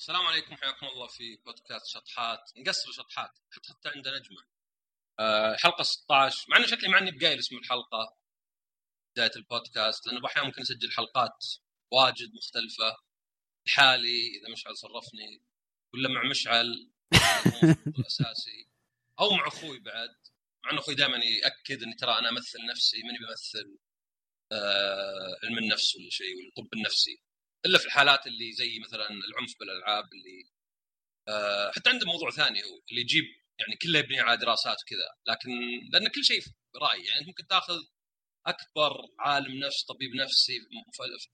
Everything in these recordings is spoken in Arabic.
السلام عليكم حياكم الله في بودكاست شطحات. نقصر شطحات. حتى حتى عندنا نجمة. أه حلقة 16 مع إنه شكلي مع إني بقايل اسم الحلقة. بداية البودكاست. لأنه أحيانا ممكن اسجل حلقات واجد مختلفة. لحالي إذا مشعل صرفني. ولا مع مشعل. الاساسي أو مع أخوي بعد. مع انه أخوي دائما يأكد إني ترى أنا أمثل نفسي. ماني بمثل آه علم النفس ولا شيء ولا الطب النفسي. إلا في الحالات اللي زي مثلا العنف بالألعاب اللي آه حتى عنده موضوع ثاني هو اللي يجيب يعني كله يبني على دراسات وكذا لكن لأن كل شيء براي يعني ممكن تأخذ أكبر عالم نفس طبيب نفسي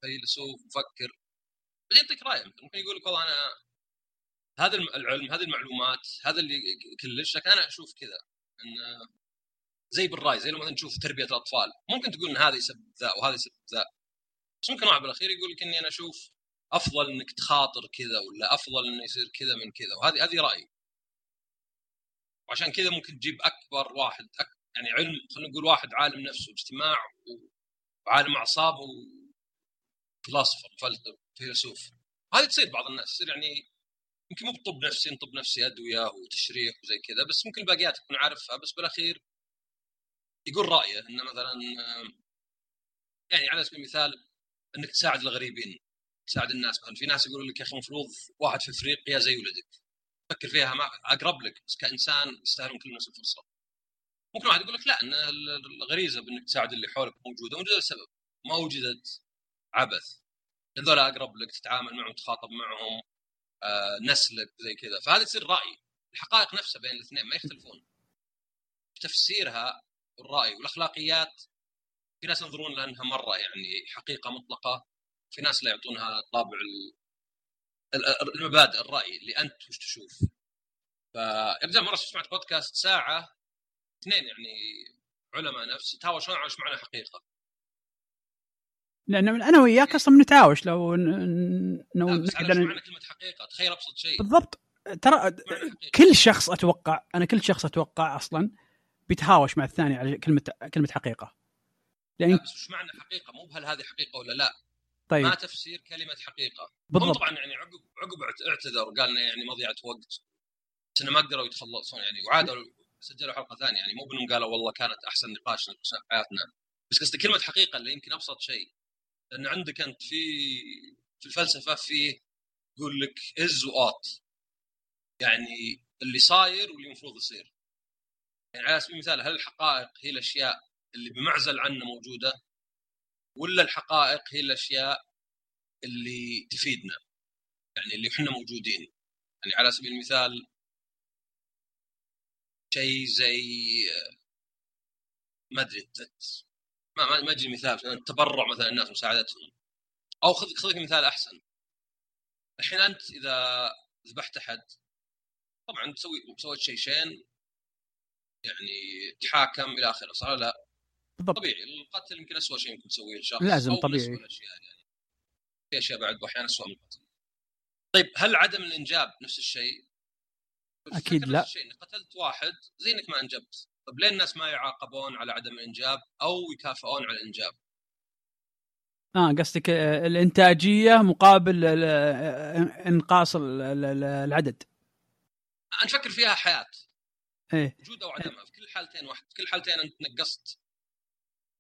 فيلسوف مفكر يعطيك رايه ممكن يقول لك والله أنا هذا العلم هذه المعلومات هذا اللي كلش لكن أنا أشوف كذا إن زي بالرأي زي لما مثلا نشوف تربية الأطفال ممكن تقول إن هذا يسبب ذا وهذا يسبب ذا. بس ممكن واحد بالأخير يقول لك إني أنا أشوف أفضل إنك تخاطر كذا ولا أفضل إنه يصير كذا من كذا وهذه هذه رأيي. وعشان كذا ممكن تجيب أكبر واحد أك... يعني علم خلينا نقول واحد عالم نفس واجتماع وعالم أعصاب وفلاسفه فيلسوف. هذه تصير بعض الناس تصير يعني يمكن مو بطب نفسي طب نفسي أدوية وتشريح وزي كذا بس ممكن الباقيات تكون عارفها بس بالأخير يقول رأيه إنه مثلا يعني على سبيل المثال إنك تساعد الغريبين تساعد الناس. مثلا في ناس يقولوا لك يا أخي المفروض واحد في افريقيا زي ولدك. فكر فيها ما أقرب لك بس كإنسان يستاهلون كل الناس الفرصة. ممكن واحد يقول لك لا إن الغريزة بإنك تساعد اللي حولك موجودة موجودة لسبب. ما وجدت عبث. هذول أقرب لك تتعامل معهم تخاطب معهم آه نسلك زي كذا. فهذا يصير رأي. الحقائق نفسها بين الاثنين ما يختلفون. تفسيرها الرأي والأخلاقيات في ناس ينظرون لأنها مرة يعني حقيقة مطلقة في ناس لا يعطونها طابع المبادئ الرأي اللي أنت وش تشوف. فيا مرة سمعت بودكاست ساعة اثنين يعني علماء نفس يتهاوشون على معنى حقيقة. لأن أنا وياك أصلا بنتهاوش لو لو نقدر معنى كلمة حقيقة؟ تخيل أبسط شيء. بالضبط. ترى كل شخص أتوقع أنا كل شخص أتوقع أصلا بيتهاوش مع الثاني على كلمه كلمة حقيقة. لأن بس وش معنى حقيقة. مو بهل هذه حقيقة ولا لا. طيب. ما تفسير كلمة حقيقة. بالضبط. طبعا يعني عقب عقب اعتذر قال يعني مضيعة وقت. بس إنه ما قدروا يتخلصون يعني. وعادوا سجلوا حلقة ثانية يعني. مو بإنهم قالوا والله كانت أحسن نقاش في حياتنا. بس قصدي كلمة حقيقة اللي يمكن أبسط شيء. لأن عندك أنت في في الفلسفة في يقول لك is و ought يعني اللي صاير واللي المفروض يصير. يعني على سبيل المثال هل الحقائق هي الأشياء اللي بمعزل عنا موجودة ولا الحقائق هي الأشياء اللي تفيدنا يعني اللي إحنا موجودين. يعني على سبيل المثال شيء زي ما أدري ما ما أجي مثال التبرع مثلا الناس مساعدتهم. أو خذ خذ مثال أحسن. الحين أنت إذا ذبحت أحد طبعا تسوي سويت شيء شين يعني تحاكم إلى آخره صح لا. بالضبط. طبيعي القتل يمكن اسوء شيء ممكن تسويه الشخص لازم طبيعي. يعني. في أشياء بعد أحيانا اسوء من القتل. طيب هل عدم الإنجاب نفس الشيء؟ أكيد لا. نفس الشيء قتلت واحد زي انك ما أنجبت. طيب ليه الناس ما يعاقبون على عدم الإنجاب أو يكافئون على الإنجاب؟ آه قصدك آه، الإنتاجية مقابل آه، إنقاص العدد. نفكر فيها حياة. إيه. وجود أو عدمها في كل الحالتين واحد في كل الحالتين أنت نقصت.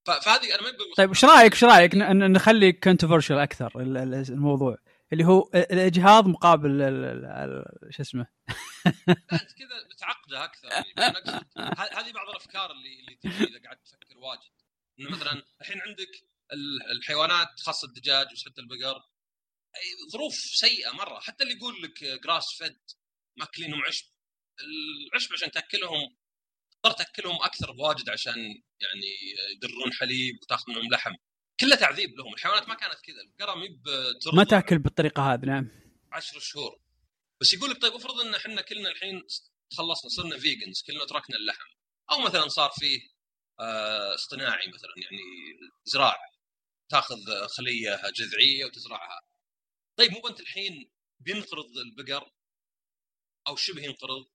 فهذه أنا ما طيب إيش رايك إيش رأيك نخلي كونتروفيرشل أكثر الموضوع اللي هو الإجهاض مقابل شو اسمه؟ أنت كذا متعقدة أكثر. يعني هذه بعض الأفكار اللي اللي تجي إذا قعدت تفكر واجد. إنه مثلا الحين عندك الحيوانات خاصة الدجاج وحتى البقر ظروف سيئة مرة. حتى اللي يقول لك جراس فيد ماكلينهم عشب. العشب عشان تأكلهم تضطر تاكلهم أكثر بواجد عشان يعني يدرون حليب وتاخذ منهم لحم. كله تعذيب لهم. الحيوانات ما كانت كذا. البقره ما ما تأكل بالطريقة هذه نعم. 10 شهور. بس يقول لك طيب افرض إن إحنا كلنا الحين تخلصنا صرنا فيجنز كلنا تركنا اللحم. أو مثلا صار فيه آه اصطناعي مثلا يعني زراعة. تاخذ خلية جذعية وتزرعها. طيب مو انت الحين بينقرض البقر أو شبه ينقرض؟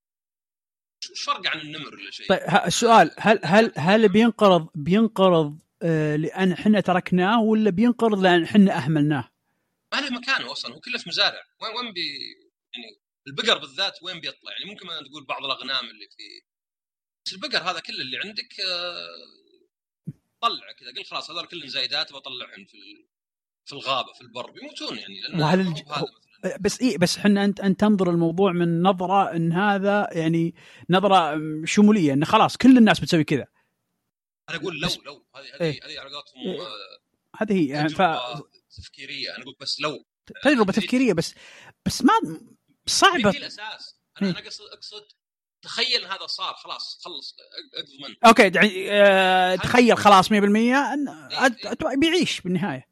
وش فرق عن النمر ولا شيء؟ طيب السؤال هل هل هل بينقرض بينقرض آه لأن إحنا تركناه ولا بينقرض لأن إحنا أهملناه؟ ما له مكانه أصلا هو كله في مزارع. وين وين بي يعني البقر بالذات وين بيطلع؟ يعني ممكن مثلا تقول بعض الأغنام اللي في بس البقر هذا كله اللي عندك آه، طلع كذا. قل خلاص هذول كلهم زايدات بطلعهم في في الغابة في البر. بيموتون يعني لأن ما الج- مثلا. بس اي بس إحنا انت أنت تنظر الموضوع من نظرة إن هذا يعني نظرة شمولية إن خلاص كل الناس بتسوي كذا. أنا أقول لو لو. هذه هذه إيه. هذه على قولتهم إيه. آه، هذه هي يعني ف تفكيرية. أنا أقول بس لو. تجربة تفكيرية بس بس ما صعبة. هي الاساس أنا إيه. أنا اقصد أقصد تخيل هذا صار خلاص خلص اقض منه okay يعني آه تخيل خلاص 100% إن إيه، أت- أت- بيعيش بالنهاية.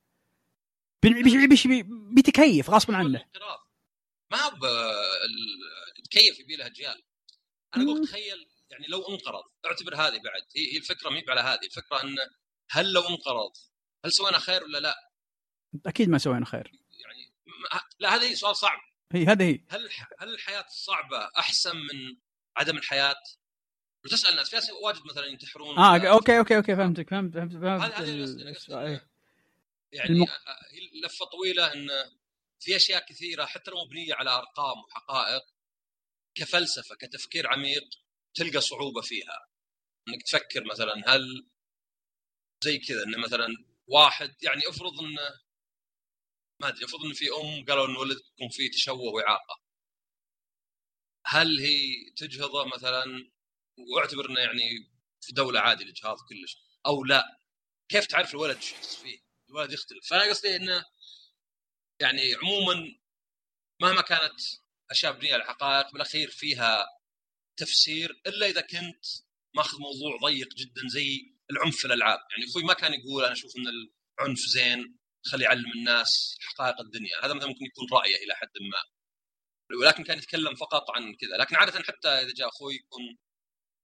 بي- بي- بي- بي- بيتكيف غصبا عنه. ما هو ب- تكيف يبي له اجيال أنا. أقول تخيل يعني لو انقرض اعتبر هذه بعد. هي هي الفكرة ما هي على هذه. الفكرة انه هل لو انقرض هل سوينا خير ولا لا؟ أكيد ما سوينا خير. يعني ما- لا هذا سؤال صعب. هي هذه هي. هل هل الحياة الصعبة أحسن من عدم الحياة؟ وتسأل الناس. في ناس واجد مثلا ينتحرون. آه okay okay okay فهمتك فهمت فهمت فهمت هذه- هذه ال- الأسئلة. السؤال. إيه. يعني هي لفه طويلة إن في أشياء كثيرة حتى لو مبنية على أرقام وحقائق كفلسفة كتفكير عميق تلقى صعوبة فيها. إنك تفكر مثلا هل زي كذا انه مثلا واحد يعني افرض انه ما أدري افرض إن في أم قالوا إن ولدكم فيه تشوه وإعاقة. هل هي تجهضه مثلا واعتبر إنه يعني في دولة عادي الاجهاض كلش؟ أو لا؟ كيف تعرف الولد إيش يحس فيه؟ الولد يختلف. فأنا قصدي انه يعني عموما مهما كانت أشياء مبنية على حقائق بالاخير فيها تفسير إلا إذا كنت ماخذ موضوع ضيق جدا زي العنف في الألعاب. يعني أخوي ما كان يقول أنا أشوف إن العنف زين خلي يعلم الناس حقائق الدنيا. هذا مثلا ممكن يكون رأيه إلى حد ما. ولكن كان يتكلم فقط عن كذا. لكن عادة حتى إذا جاء أخوي يكون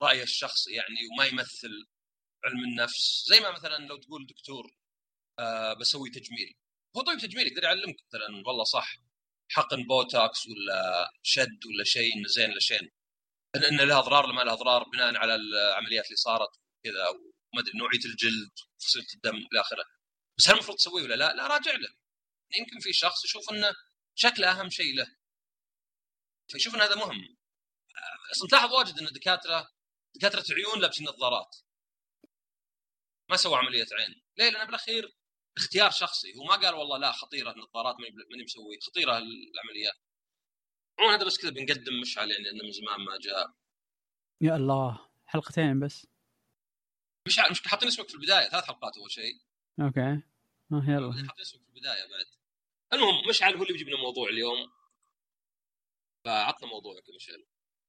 رايه الشخصي يعني وما يمثل علم النفس. زي ما مثلا لو تقول دكتور آه بسوي تجميل. هو طيب تجميل يقدر يعلمك مثلا والله صح حقن بوتوكس ولا شد ولا شيء إنه زين ولا شين. ان إن له أضرار ولا ما له أضرار بناء على العمليات اللي صارت كذا أو ما أدري نوعية الجلد فصيلة الدم إلى آخره. بس هل المفروض تسويه ولا لا؟ لا راجع له. يمكن في شخص يشوف إنه شكله أهم شيء له. فيشوف إن هذا مهم. آه، أصلا تلاحظ واجد إن الدكاترة دكاترة عيون لابسين نظارات. ما سووا عملية عين. ليه؟ لأن بالأخير اختيار شخصي. هو ما قال والله لا خطيرة النظارات ماني مسوي خطيرة العمليات. عموما هذا بس كذا بنقدم مشعل يعني لأنه من زمان ما جاء. يا الله. حلقتين بس. مش مش حاطين اسمك في البداية ثلاث حلقات أول شيء. أوكي. آه يلا. حاطين اسمك في البداية بعد. المهم مشعل هو اللي بيجيب لنا موضوع اليوم. فعطنا موضوعك يا مشعل.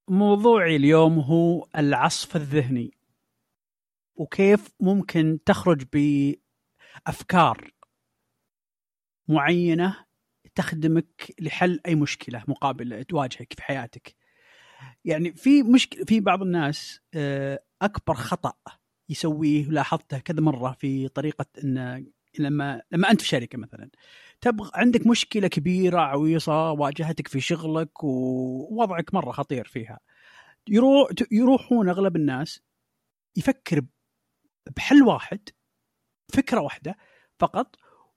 موضوعي اليوم هو العصف الذهني. وكيف ممكن تخرج بافكار معينة تخدمك لحل أي مشكلة مقابل تواجهك في حياتك. يعني في مشكله في بعض الناس آه، أكبر خطأ يسويه لاحظته كذا مرة في طريقة إن لما لما أنت في شركة مثلا تبغى عندك مشكلة كبيرة عويصة واجهتك في شغلك ووضعك مرة خطير فيها. يروح يروحون أغلب الناس يفكر بحل واحد فكرة واحدة فقط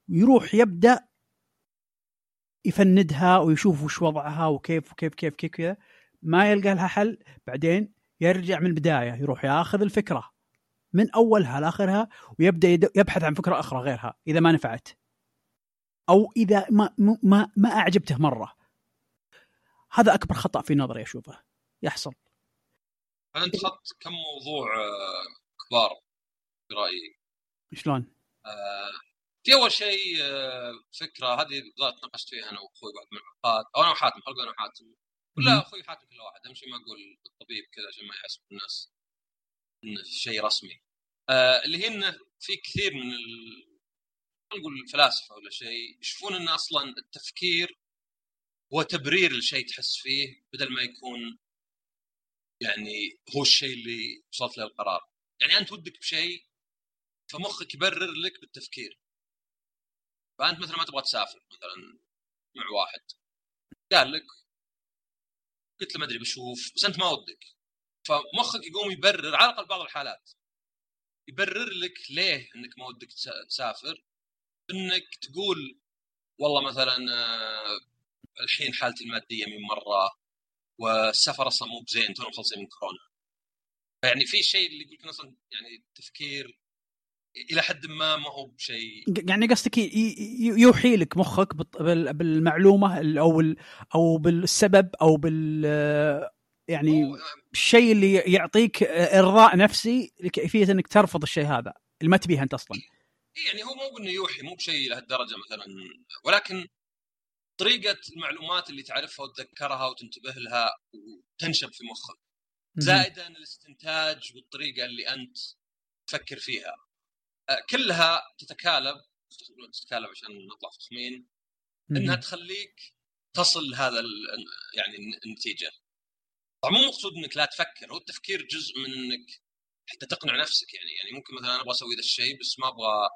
ويروح يبدأ يفندها ويشوف وش وضعها وكيف وكيف كيف كيف كذا ما يلقى لها حل بعدين يرجع من البداية يروح ياخذ الفكرة من أولها لآخرها ويبدأ يبحث عن فكرة أخرى غيرها إذا ما نفعت. أو إذا ما ما ما أعجبته مرة. هذا أكبر خطأ في نظري أشوفه. يحصل. انت اخذت كم موضوع آه، كبار في رأيي. شلون؟ آه، في أول شيء آه، فكرة هذه بالذات ناقشت فيها أنا وأخوي بعض من الحلقات أو أنا وحاتم حلقه أنا وحاتم. ولا أخوي حاتم كل واحد أهم شيء ما أقول الطبيب كذا عشان ما يحسب الناس انه شيء رسمي آه اللي هي إنه في كثير من ال... نقول الفلاسفة ولا شيء يشوفون إن أصلا التفكير هو تبرير لشيء تحس فيه بدل ما يكون يعني هو الشيء اللي وصلت له القرار يعني أنت ودك بشيء فمخك يبرر لك بالتفكير. فأنت مثلا ما تبغى تسافر مثلا مع واحد. قال لك قلت له ما أدري بشوف بس أنت ما ودك. فمخك يقوم يبرر على الأقل بعض الحالات. يبرر لك ليه إنك ما ودك تسا- تسافر؟ إنك تقول والله مثلا آه، الحين حالتي المادية من مرة والسفر أصلا مو بزين تونا مخلصين من كورونا. فيعني في شيء اللي يقول أصلا يعني التفكير إلى حد ما ما هو بشيء. يعني قصدك يوحي لك مخك بالمعلومة ال- أو أو بالسبب أو بال يعني الشيء اللي يعطيك إرضاء نفسي لكيفية إنك ترفض الشيء هذا اللي ما تبيه أنت أصلا. يعني هو مو بانه يوحي مو بشيء لهالدرجة مثلا ولكن طريقة المعلومات اللي تعرفها وتذكرها وتنتبه لها وتنشب في مخك. زائدا الاستنتاج والطريقة اللي أنت تفكر فيها. كلها تتكالب تتكالب عشان نطلع فخمين إنها تخليك تصل لهذا ال- يعني النتيجة. طبعا مو مقصود إنك لا تفكر هو التفكير جزء من إنك حتى تقنع نفسك يعني. يعني ممكن مثلا أنا أبغى أسوي ذا الشيء بس ما أبغى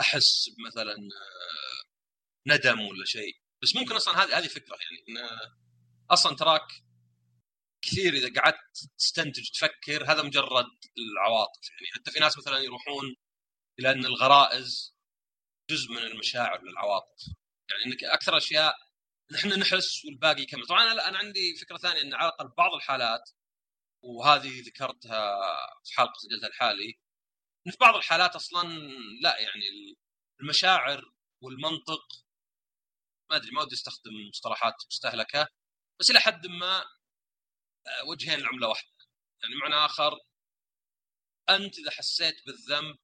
أحس مثلا ندم ولا شيء. بس ممكن أصلا هذه هذه فكرة يعني إن أصلا تراك كثير إذا قعدت تستنتج تفكر هذا مجرد العواطف يعني. حتى في ناس مثلا يروحون إلى ان الغرائز جزء من المشاعر والعواطف. يعني إنك أكثر أشياء نحن نحس والباقي يكمل. طبعا أنا عندي فكرة ثانية إن على الأقل بعض الحالات وهذه ذكرتها في حلقة سجلتها الحالي إن في بعض الحالات أصلا لا يعني المشاعر والمنطق ما أدري ما ودي أستخدم مصطلحات مستهلكة بس إلى حد ما آه، وجهين العمله واحدة. يعني معنى آخر أنت إذا حسيت بالذنب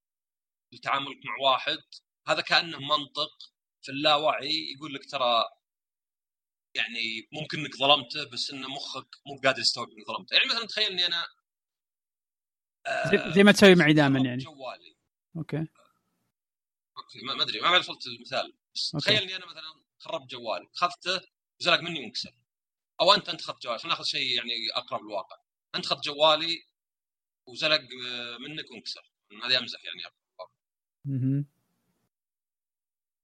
لتعاملك مع واحد هذا كأنه منطق في اللاوعي يقول لك ترى يعني ممكن إنك ظلمته بس إن مخك مو قادر يستوعب إنك ظلمته. يعني مثلا تخيل إني أنا آه، زي- زي ما تسوي معي دائما يعني. جوالي. Okay. okay ما أدري ما وصلت المثال. بس okay. تخيل إني أنا مثلا خربت جوالي اخذته وزلق مني وانكسر أو أنت أنت اخذت جوالي خلينا ناخذ شيء يعني أقرب للواقع. أنت اخذت جوالي وزلق آه، منك وانكسر هذه أمزح يعني. مهم.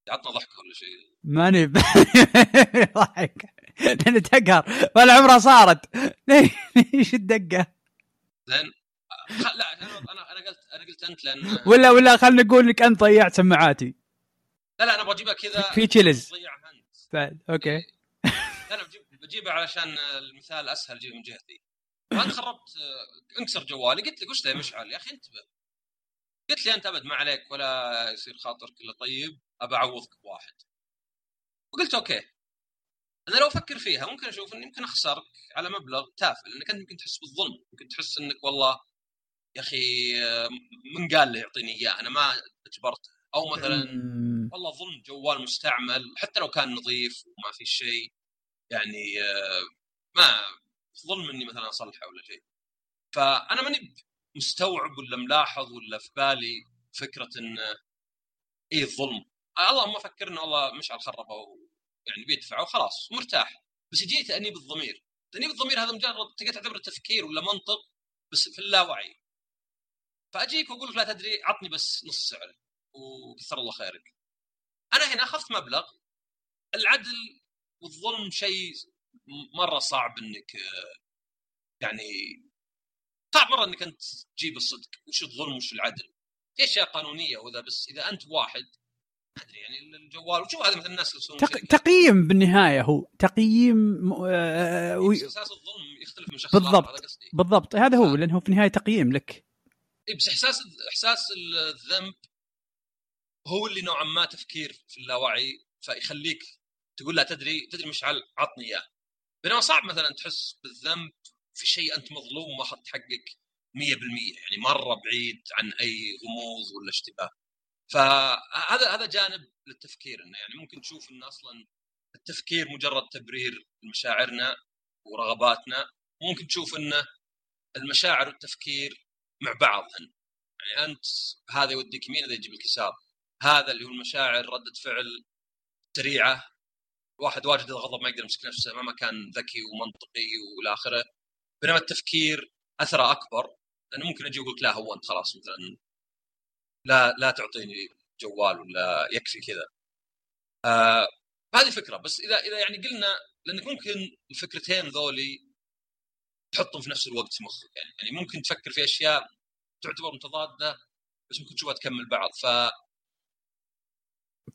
عطنا ضحكه ولا شيء؟ ماني ضحك. لأن تقهر. ولا عمرها صارت. إيش الدقة؟ زين خ- لا أنا أنا قلت أنا قلت أنت لأن ولا ولا خلينا نقول إنك أنت ضيعت سماعاتي. لا لا أنا أبغى اجيبها كذا. في Chili's. انت بعد okay. لا أنا بجيب بجيبها علشان المثال أسهل اجيبه من جهتي. فانت خربت أنكسر جوالي. قلت لك وش ذا يا مشعل؟ يا أخي انتبه. قلت لي أنت أبد ما عليك ولا يصير خاطرك إلا طيب أبى أعوضك بواحد. وقلت okay. أنا لو أفكر فيها ممكن أشوف إني يمكن أخسرك على مبلغ تافه لأنك أنت يمكن تحس بالظلم يمكن تحس إنك والله يا أخي آه، من قال لي يعطيني إياه أنا ما أجبرته. أو مثلا. والله ظلم جوال مستعمل حتى لو كان نظيف وما في شيء يعني آه، ما ظلم إني مثلا أصلحه ولا شيء. فأنا ماني مستوعب ولا ملاحظ ولا في بالي فكرة إن إيه الظلم. اللهم أفكر انه والله مشعل خربه يعني بيدفع وخلاص مرتاح. بس يجي تأنيب الضمير. تأنيب الضمير هذا مجرد تقدر تعتبره تفكير ولا منطق بس في اللاوعي فأجيك وأقول لك لا تدري عطني بس نص سعره وكثر الله خيرك. أنا هنا أخذت مبلغ. العدل والظلم شيء مرة صعب إنك آه، يعني صعب مرة إنك أنت تجيب الصدق. وش الظلم وش العدل؟ في اشياء قانونية وذا؟ بس إذا أنت واحد ما أدري يعني الجوال. وشوف هذا مثل الناس اللي تق... تقييم بالنهاية هو. تقييم آه، بس وي- أساس الظلم يختلف من شخص بالضبط. هذا قصدي. بالضبط. هذا هو آه. لأنه في النهاية تقييم لك. إيه، بس إحساس إحساس الذنب هو اللي نوعا ما تفكير في اللاوعي فيخليك تقول لا تدري تدري مشعل عطني إياه. بينما صعب مثلا تحس بالذنب في شيء أنت مظلوم ما اخذت حقك 100% يعني مرة بعيد عن أي غموض ولا اشتباه. فهذا هذا جانب للتفكير إنه يعني ممكن تشوف إن أصلا التفكير مجرد تبرير لمشاعرنا ورغباتنا ممكن تشوف انه المشاعر والتفكير مع بعضهن. يعني أنت هذا يوديك يمين هذا يجيب لك يسار هذا اللي هو المشاعر ردة فعل سريعه واحد واجد الغضب ما يقدر يمسك نفسه مهما كان ذكي ومنطقي وإلى آخره. بينما التفكير أثره أكبر لأنه ممكن أجي أقول لا هو أنت خلاص مثلا لا لا تعطيني جوال ولا يكفي كذا. آه هذه فكرة. بس إذا إذا يعني قلنا لأنك ممكن الفكرتين ذولي تحطهم في نفس الوقت في مخك. يعني يعني ممكن تفكر في أشياء تعتبر متضادة بس ممكن تشوفها تكمل بعض. ف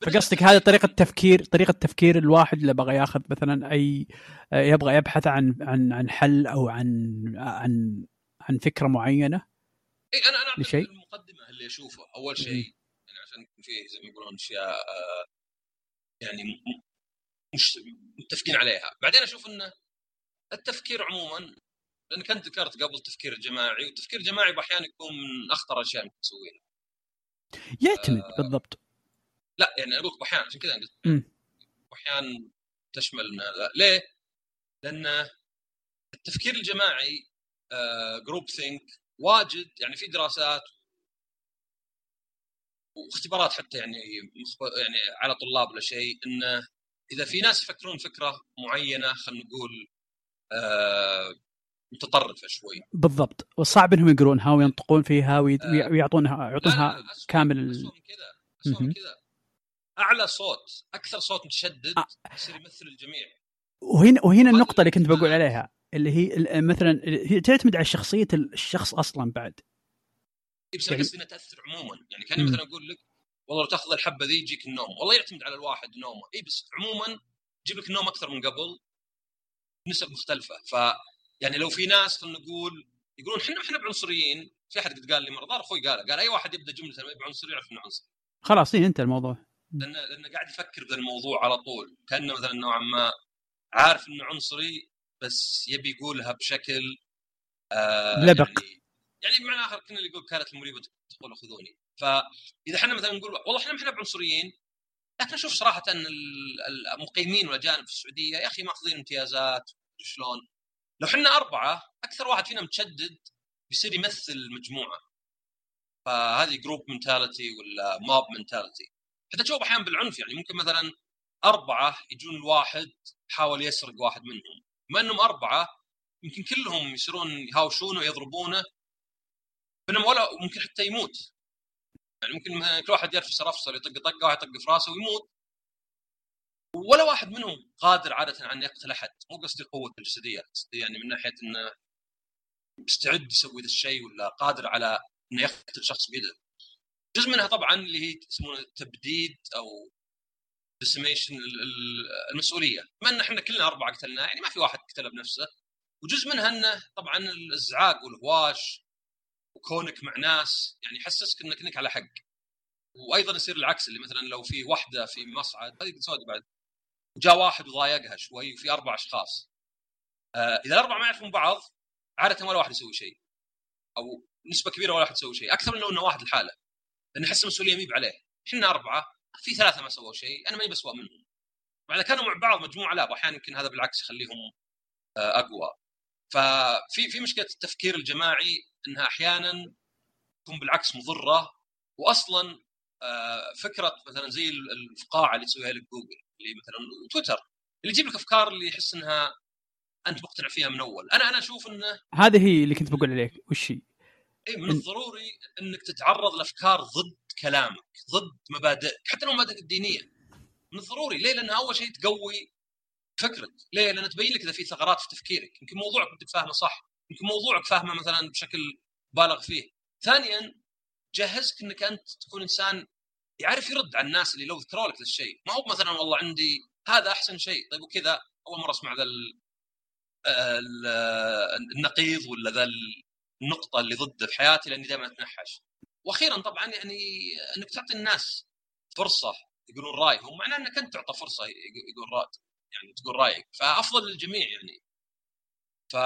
فقصدك هذه طريقة تفكير طريقة تفكير الواحد اللي بغى ياخذ مثلا أي يبغى يبحث عن عن عن حل أو عن عن عن فكرة معينة إي أنا أنا لشيء؟ المقدمة اللي أشوفه أول. شيء يعني عشان يكون فيه زي ما يقولون أشياء آه، يعني مش متفقين عليها بعدين أشوف إنه التفكير عموما لأنك أنت ذكرت قبل التفكير الجماعي والتفكير الجماعي أحيانا يكون من أخطر الاشياء اللي تسويها يعتمد آه. بالضبط لا يعني أقول أحيانا عشان كذا قلت. أحيانا تشمل لا. ليه؟ لأن التفكير الجماعي جروب ثينك واجد يعني في دراسات واختبارات حتى يعني يعني على طلاب ولا شيء انه إذا في ناس يفكرون فكرة معينة خلينا نقول آه، متطرفة شوي بالضبط والصعب إنهم يقرونها وينطقون فيها آه. ويعطونها يعطونها كامل اسوء من كذا اسوء من. كذا أعلى صوت أكثر صوت متشدد آه. يصير يمثل الجميع. وهنا وهنا هذا النقطة اللي كنت بقول. عليها اللي هي مثلا هي تعتمد على شخصية الشخص أصلا بعد. إيه بس يعني- أنا قصدي إنها تأثر عموما. يعني كأني مم. مثلا أقول لك والله لو تأخذ الحبة ذي يجيك النوم والله يعتمد على الواحد نومه. اي بس عموما يجيب لك النوم أكثر من قبل نسب مختلفة. ف يعني لو في ناس خلينا نقول يقولون إحنا إحنا بعنصريين في أحد قد قال لي مرة ظهر أخوي قال قال أي واحد يبدأ جملة ما يبي عنصري يعرف إنه عنصري. خلاص إيه انت الموضوع. لأنه لأنه قاعد يفكر بذا الموضوع على طول. كأنه مثلا نوعا ما عارف إنه عنصري بس يبي يقولها بشكل آه لبق. يعني يعني بمعنى آخر كنا اللي يقول كانت المريبة تقول خذوني فإذا إحنا مثلا نقول والله إحنا ما إحنا بعنصريين لكن أشوف صراحة ان ال- المقيمين والأجانب في السعودية يا أخي ماخذين امتيازات شلون لو إحنا أربعة أكثر واحد فينا متشدد بيصير يمثل المجموعه فهذه group mentality ولا mob mentality حتى تشوف أحيانا بالعنف يعني ممكن مثلا أربعة يجون الواحد حاول يسرق واحد منهم. بما إنهم أربعة يمكن كلهم يصيرون يهاوشونه ويضربونه. بينما ولا ممكن حتى يموت. يعني ممكن كل واحد يرفس رفصه يطق طقه واحد يطق في راسه ويموت. ولا واحد منهم قادر عادة على يقتل أحد. مو قصدي القوه الجسدية قصدي يعني من ناحية إنه مستعد يسوي ذا الشيء ولا قادر على إنه يقتل شخص بيده. جزء منها طبعا اللي هي يسمونه التبديد أو dissemination المسؤولية. بما إن إحنا كلنا أربعة قتلنا يعني ما في واحد قتله بنفسه. وجزء منها إنه طبعا الإزعاج والهواش وكونك مع ناس يعني يحسسك إنك إنك على حق. وأيضا يصير العكس اللي مثلا لو في واحدة في مصعد هذه سود بعد. وجاء واحد وضايقها شوي وفي أربع أشخاص. آه إذا الأربعة ما يعرفون بعض عادة ولا واحد يسوي شيء. أو نسبة كبيرة ولا واحد يسوي شيء. أكثر من لو إنه واحد لحاله. لأن احس المسؤوليه ميب عليه. إحنا أربعة في ثلاثة ما سووا شيء أنا ماني بسوأ منهم. مع كانوا مع بعض مجموعة لا أحيانا يمكن هذا بالعكس يخليهم آه، أقوى. ففي في مشكلة التفكير الجماعي إنها أحيانا تكون بالعكس مضرة واصلا آه، فكرة مثلا زي ال- الفقاعة اللي تسويها لك جوجل اللي مثلا تويتر اللي يجيب لك أفكار اللي يحس إنها أنت مقتنع فيها من أول. أنا أنا أشوف إنه هذه هي اللي كنت بقول عليك وش هي؟ اي من الضروري إنك تتعرض لأفكار ضد كلامك ضد مبادئك حتى لو مبادئك الدينية. من الضروري. ليه؟ لانها أول شيء تقوي فكرك. ليه؟ لأن تبين لك إذا في ثغرات في تفكيرك. يمكن موضوعك انت فاهمه صح. يمكن موضوعك فاهمه مثلا بشكل بالغ فيه. ثانيا جهزك إنك أنت تكون إنسان يعرف يرد على الناس اللي لو ذكروا لك ذا الشيء. ما هو مثلا والله عندي هذا أحسن شيء. طيب وكذا أول مرة أسمع ذا ال- ال- النقيض ولا ذا النقطة اللي ضده في حياتي لأني دائما أتنحش. وأخيرا طبعا يعني إنك تعطي الناس فرصة يقولون رايهم معناه إنك أنت تعطى فرصة يق- يقول رأي يعني تقول رأيك. فأفضل للجميع يعني. ف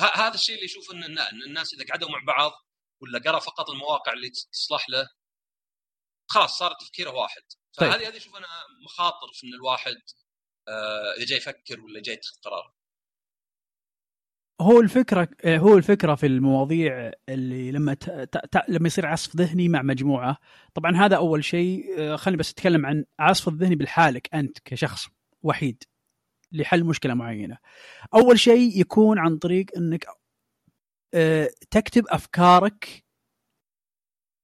ه- هذا الشيء اللي يشوف إن الناس إذا قعدوا مع بعض ولا قرأ فقط المواقع اللي تصلح له خلاص صار تفكيره واحد. طيب. فهذه هذه أشوف أنا مخاطر في إن الواحد آه، إذا جاي يفكر ولا جاي يتخذ قرار. هو الفكرة هو الفكرة في المواضيع اللي لما ت... ت... لما يصير عصف ذهني مع مجموعة. طبعا هذا أول شيء. آه، خليني بس أتكلم عن عصف الذهني بالحالك أنت كشخص وحيد لحل مشكلة معينة. أول شيء يكون عن طريق إنك آه، تكتب أفكارك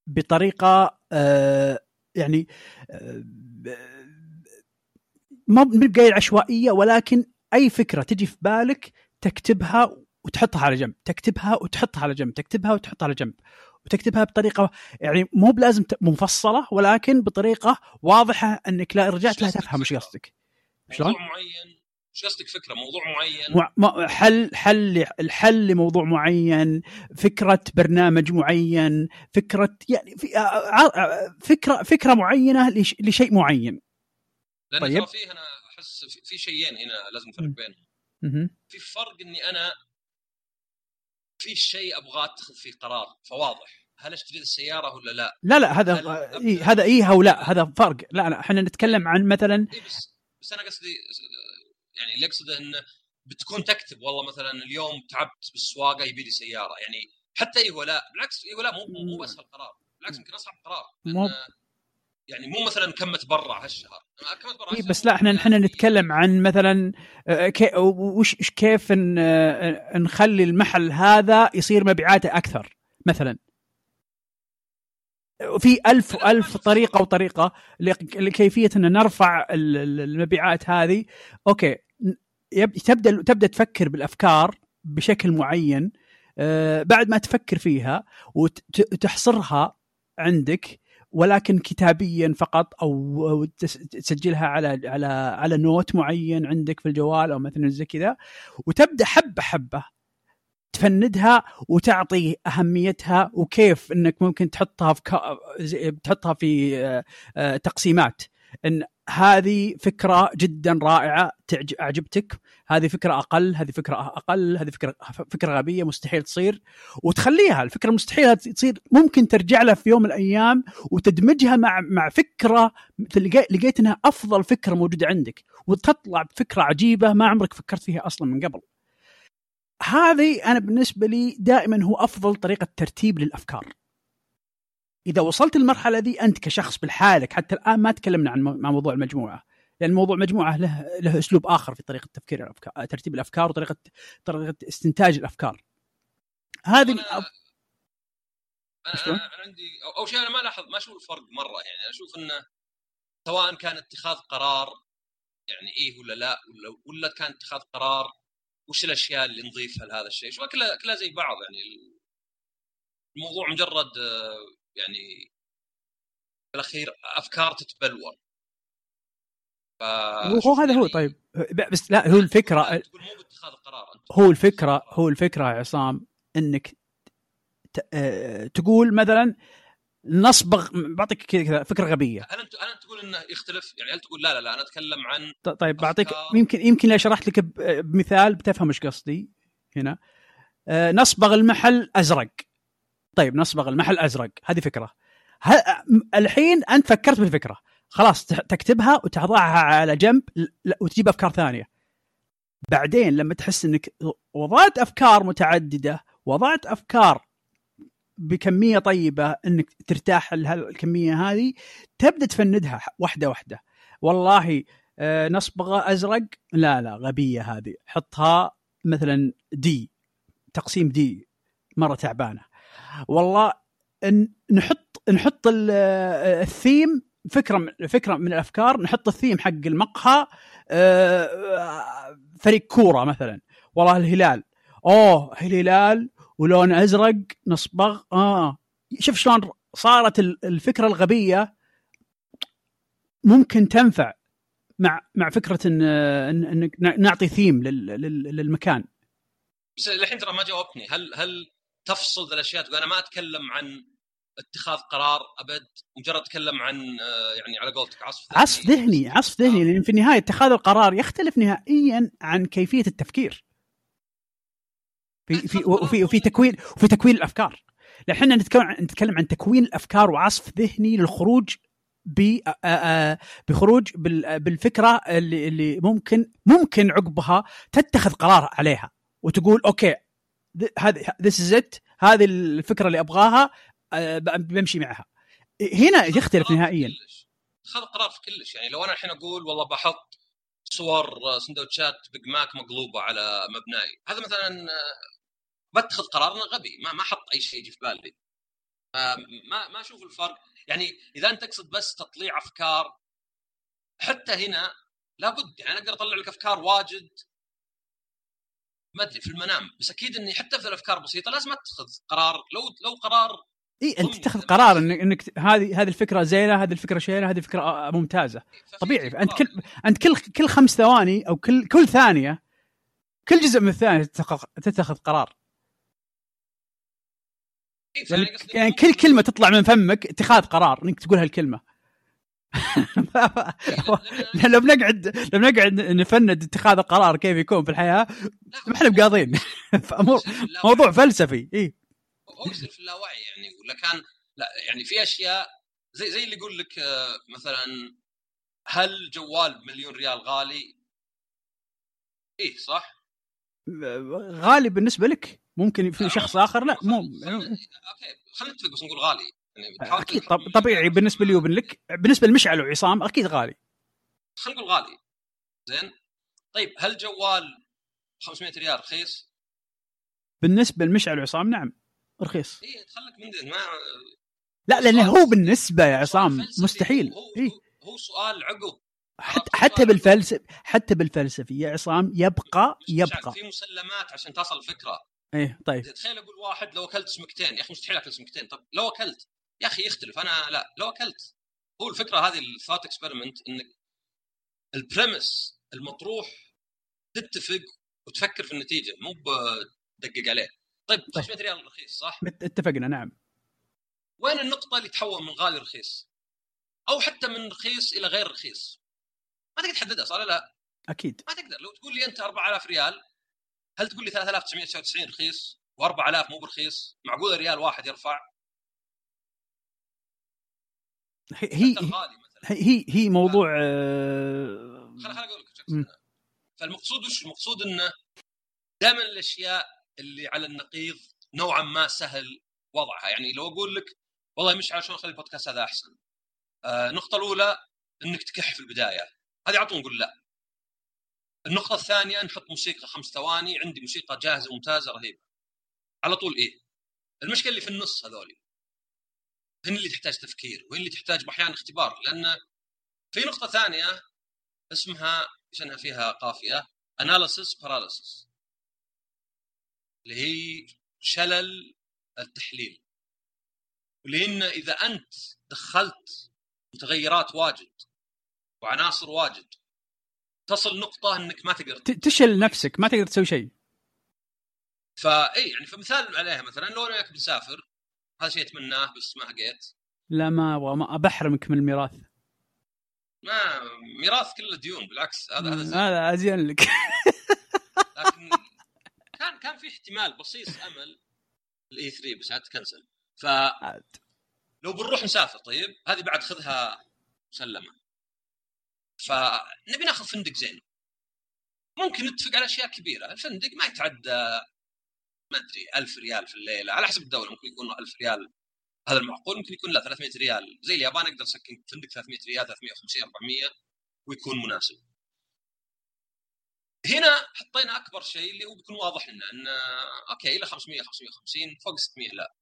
بطريقة آه، يعني ما بقايل عشوائية ولكن أي فكرة تجي في بالك تكتبها وتحطها على جنب تكتبها وتحطها على جنب تكتبها وتحطها على جنب وتكتبها بطريقة يعني مو بلازم مفصله ولكن بطريقة واضحة أنك لا رجعت لها تفهم إيش؟ قصدك شلون؟ موضوع معين إيش قصدك فكرة موضوع معين مع- مع- حل حل الحل لموضوع معين فكرة برنامج معين فكرة يعني في فكرة فكرة معينة لش- لشيء معين لأن طيب. فيه أنا أحس في- في شيئين هنا لازم نفرق. بينهم. في فرق إني أنا في شيء أبغى اتخذ فيه قرار؟ فواضح. هل أشتري السيارة ولا لا؟ لا لا هذا إيه هذا إيه أو لا هذا فرق. لا لا إحنا نتكلم عن مثلا اي بس بس أنا قصدي يعني اللي أقصده انه بتكون تكتب والله مثلا اليوم تعبت بالسواقة يبي لي سيارة. يعني حتى اي ولا بالعكس اي ولا مو مو بس هالقرار. بالعكس يمكن أصعب قرار. مو- يعني مو مثلا كم تبرع هالشهر. كم تبرع إيه بس لا إحنا إحنا نتكلم عن مثلا آه، وش كيف آه، نخلي المحل هذا يصير مبيعاته أكثر مثلا. في ألف وألف طريقة وطريقة لك- لكيفية أن نرفع ال- ال- المبيعات هذه. okay تبدأ تبدأ تفكر بالأفكار بشكل معين آه، بعد ما تفكر فيها وتحصرها عندك ولكن كتابيا فقط أو تسجلها على على على note معين عندك في الجوال أو مثلا زي كذا وتبدأ حبة حبة تفندها وتعطي أهميتها وكيف إنك ممكن تحطها في تحطها في آه، آه، تقسيمات. إن هذه فكرة جدا رائعة أعجبتك هذه فكرة أقل هذه فكرة أقل هذه فكرة فكرة غبية مستحيل تصير وتخليها الفكرة المستحيلة تصير ممكن ترجع لها في يوم من الأيام وتدمجها مع مع فكرة لقيت إنها أفضل فكرة موجودة عندك وتطلع بفكرة عجيبة ما عمرك فكرت فيها أصلا من قبل. هذه أنا بالنسبة لي دائما هو أفضل طريقة ترتيب للأفكار. إذا وصلت للمرحله دي أنت كشخص بالحالك حتى الآن ما تكلمنا عن مع موضوع المجموعة لأن موضوع مجموعه له له أسلوب آخر في طريقة تفكير الافكار ترتيب الأفكار وطريقه طريقة استنتاج الأفكار. هذه أنا- أف- أنا؟ أنا أنا عندي أو- أول شيء أنا ما لاحظ ما أشوف الفرق مرة يعني أنا أشوف إنه سواء كان اتخاذ قرار يعني إيه ولا لا ولا ولا كان اتخاذ قرار وش الأشياء اللي نضيفها لهذا الشيء شو كلها كلها زي بعض يعني الموضوع مجرد يعني في الأخير أفكار تتبلور. ف هو هذا هو طيب. بس لا هو الفكرة تقول مو باتخاذ قرار هو الفكرة هو الفكرة يا عصام إنك ت- آه، تقول مثلا نصبغ بعطيك كذا فكرة غبية. هل انت هل أنت تقول إنه يختلف؟ يعني هل تقول لا لا لا أنا أتكلم عن طيب بعطيك. يمكن يمكن لو شرحت لك بمثال بتفهم إيش قصدي هنا. آه، نصبغ المحل أزرق. طيب نصبغ المحل أزرق. هذه فكرة. ه- الحين أنت فكرت بالفكرة. خلاص تكتبها وتضعها على جنب وتجيب أفكار ثانية. بعدين لما تحس إنك وضعت أفكار متعددة وضعت أفكار بكمية طيبة إنك ترتاح الكمية هذه تبدأ تفندها واحدة واحدة. والله آه، نصبغة أزرق؟ لا لا غبية هذه. حطها مثلا دي تقسيم دي مرة تعبانة. والله إن نحط نحط آه، الثيم فكرة فكرة من الأفكار نحط الثيم حق المقهى آه، فريق كورة مثلا. والله الهلال أوه الهلال ولون أزرق نصبغ آه. شوف شلون صارت ال- الفكرة الغبية. ممكن تنفع مع مع فكرة إن إن- إنك نعطي ثيم لل- لل- للمكان. بس الحين ترى ما جاوبتني. هل هل تفصل الأشياء تقول أنا ما أتكلم عن اتخاذ قرار أبد مجرد أتكلم عن آه، يعني على قولتك عصف ذهني. عصف ذهني عصف ذهني لأن في النهاية اتخاذ القرار يختلف نهائيا عن كيفية التفكير. في في وفي وفي تكوين وفي تكوين الأفكار. إحنا نتكلم نتكلم عن تكوين الأفكار وعصف ذهني للخروج ب آ- آ- بخروج بال- بالفكرة اللي اللي ممكن ممكن عقبها تتخذ قرار عليها. وتقول okay هذه this is it هذه الفكرة اللي أبغاها آه، بمشي معها. هنا يختلف قرار نهائيا. اتخاذ قرار في كلش. يعني لو أنا الحين أقول والله بحط صور آه، سندوتشات بيج ماك مقلوبة على مبناي. هذا مثلا آه، بتخذ قرار انه غبي. ما ما أحط أي شيء يجي في بالي. آه، ما ما أشوف الفرق. يعني إذا أنت تقصد بس تطليع أفكار حتى هنا لابد. يعني أنا أقدر أطلع لك أفكار واجد ما أدري في المنام. بس أكيد إني حتى في الأفكار بسيطة لازم أتخذ قرار. لو لو قرار إي أنت تتخذ قرار. إنك انك هذه هذه الفكرة زينة هذه الفكرة شينة هذه الفكرة آه، ممتازة. ففي طبيعي. أنت. كل أنت كل كل خمس ثواني أو كل كل ثانية كل جزء من الثانية تتخذ, قرار. يعني, يعني كل كلمة تطلع من فمك اتخاذ قرار إنك تقول هالكلمة. لو بنقعد لو بنقعد نفند اتخاذ القرار كيف يكون في الحياة ما إحنا بقاضين. موضوع فلسفي إي هو يصير في اللاوعي يعني ولا كان لا يعني في اشياء زي زي اللي يقول لك آه، مثلا هل جوال بمليون ريال غالي؟ إيه صح؟ غالي بالنسبة لك ممكن في شخص آخر لا مو أوكي خلينا نتفق بس نقول غالي يعني تحاول أكيد طبيعي بالنسبة لي وبين لك بالنسبة لمشعل وعصام أكيد غالي. خلينا نقول غالي. زين. طيب هل جوال 500 ريال رخيص؟ بالنسبة لمشعل وعصام نعم رخيص. إيه تخلك من ما لا لأنه هو بالنسبة يا عصام. مستحيل. هو, إيه؟ هو, سؤال عقب. حتى حتى بالفلسفه حتى بالفلسفه يا عصام يبقى يبقى. في مسلمات عشان تصل الفكرة. إيه طيب. تخيل أقول واحد لو أكلت سمكتين. يا أخي مستحيل أكل سمكتين. طب لو أكلت يا أخي يختلف أنا لا لو أكلت هو الفكرة هذه ال thought experiment إنك ال premise المطروح تتفق وتفكر في النتيجة مو بدقق عليه طيب 500 ريال رخيص صح؟ اتفقنا نعم وين النقطة اللي تحول من غالي رخيص؟ أو حتى من رخيص إلى غير رخيص ما تقدر تحددها صح لا؟ أكيد ما تقدر لو تقول لي أنت 4000 ريال هل تقول لي 3999 رخيص و4000 مو برخيص؟ معقولة ريال واحد يرفع؟ هي هي هي هي موضوع آه، خل خل أقول لك. فالمقصود وش؟ المقصود إنه دائما الأشياء اللي على النقيض نوعا ما سهل وضعها. يعني لو أقول لك والله مش عشان أخلي البودكاست هذا أحسن. آه النقطة الأولى إنك تكح في البداية. هذه على طول نقول لا. النقطة الثانية نحط موسيقى خمس ثواني. عندي موسيقى جاهزة ممتازه رهيبة. على طول إيه. المشكلة اللي في النص هذولي. هن اللي تحتاج تفكير وهن اللي تحتاج أحيانا اختبار لأن في نقطة ثانية اسمها عشانها فيها قافية analysis paralysis اللي هي شلل التحليل. لأن إذا أنت دخلت متغيرات واجد وعناصر واجد تصل نقطة إنك ما تقدر تشل نفسك ما تقدر تسوي شيء. فاي يعني فمثال عليها مثلا لو أنا وياك بنسافر هذا شيء أتمناه بس ما لقيت لا ما أبغى ما بحرمك من الميراث. ما ميراث كله ديون بالعكس هذا هذا زين. هذا أزين لك. لكن كان كان في احتمال بسيط أمل الاي 3 بس عاد تكنسل. ف لو بنروح نسافر طيب هذه بعد خذها مسلمة. فنبي ناخذ فندق زين. ممكن نتفق على أشياء كبيرة. الفندق ما يتعدى ما أدري 1000 ريال في الليلة على حسب الدولة ممكن يكون 1000 ريال. هذا المعقول ممكن يكون لا 300 ريال. زي اليابان أقدر أسكن فندق 300 ريال 350 400 ويكون مناسب. هنا حطينا أكبر شيء اللي هو بيكون واضح لنا إن أوكي إلى 500 550 فوق 600 لا.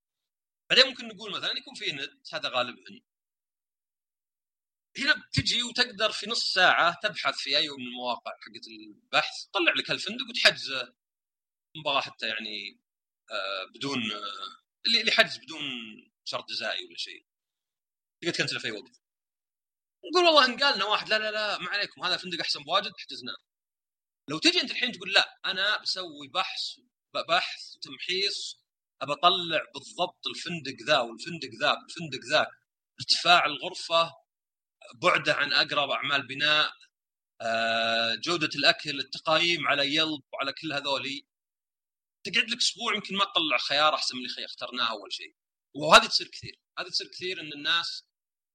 بعدين ممكن نقول مثلا يكون في نت هذا غالبا هنا. بتجي وتقدر في نص ساعة تبحث في أي من المواقع حقت البحث تطلع لك الفندق وتحجزه. مباراة حتى يعني آه بدون آه اللي حجز بدون شرط جزائي ولا شيء. تقدر تكنسله في أي وقت. نقول والله إن قالنا واحد لا لا لا ما عليكم هذا الفندق أحسن بواجد حجزناه. لو تجي أنت الحين تقول لا أنا بسوي بحث بحث وتمحيص ابى اطلع بالضبط الفندق ذا والفندق ذا والفندق ذاك ارتفاع الغرفة بعده عن أقرب أعمال بناء آه، جودة الأكل التقايم على يلب وعلى كل هذولي. تقعد لك أسبوع يمكن ما تطلع خيار أحسن من اللي اخترناه أول شيء. وهذه تصير كثير. هذه تصير كثير إن الناس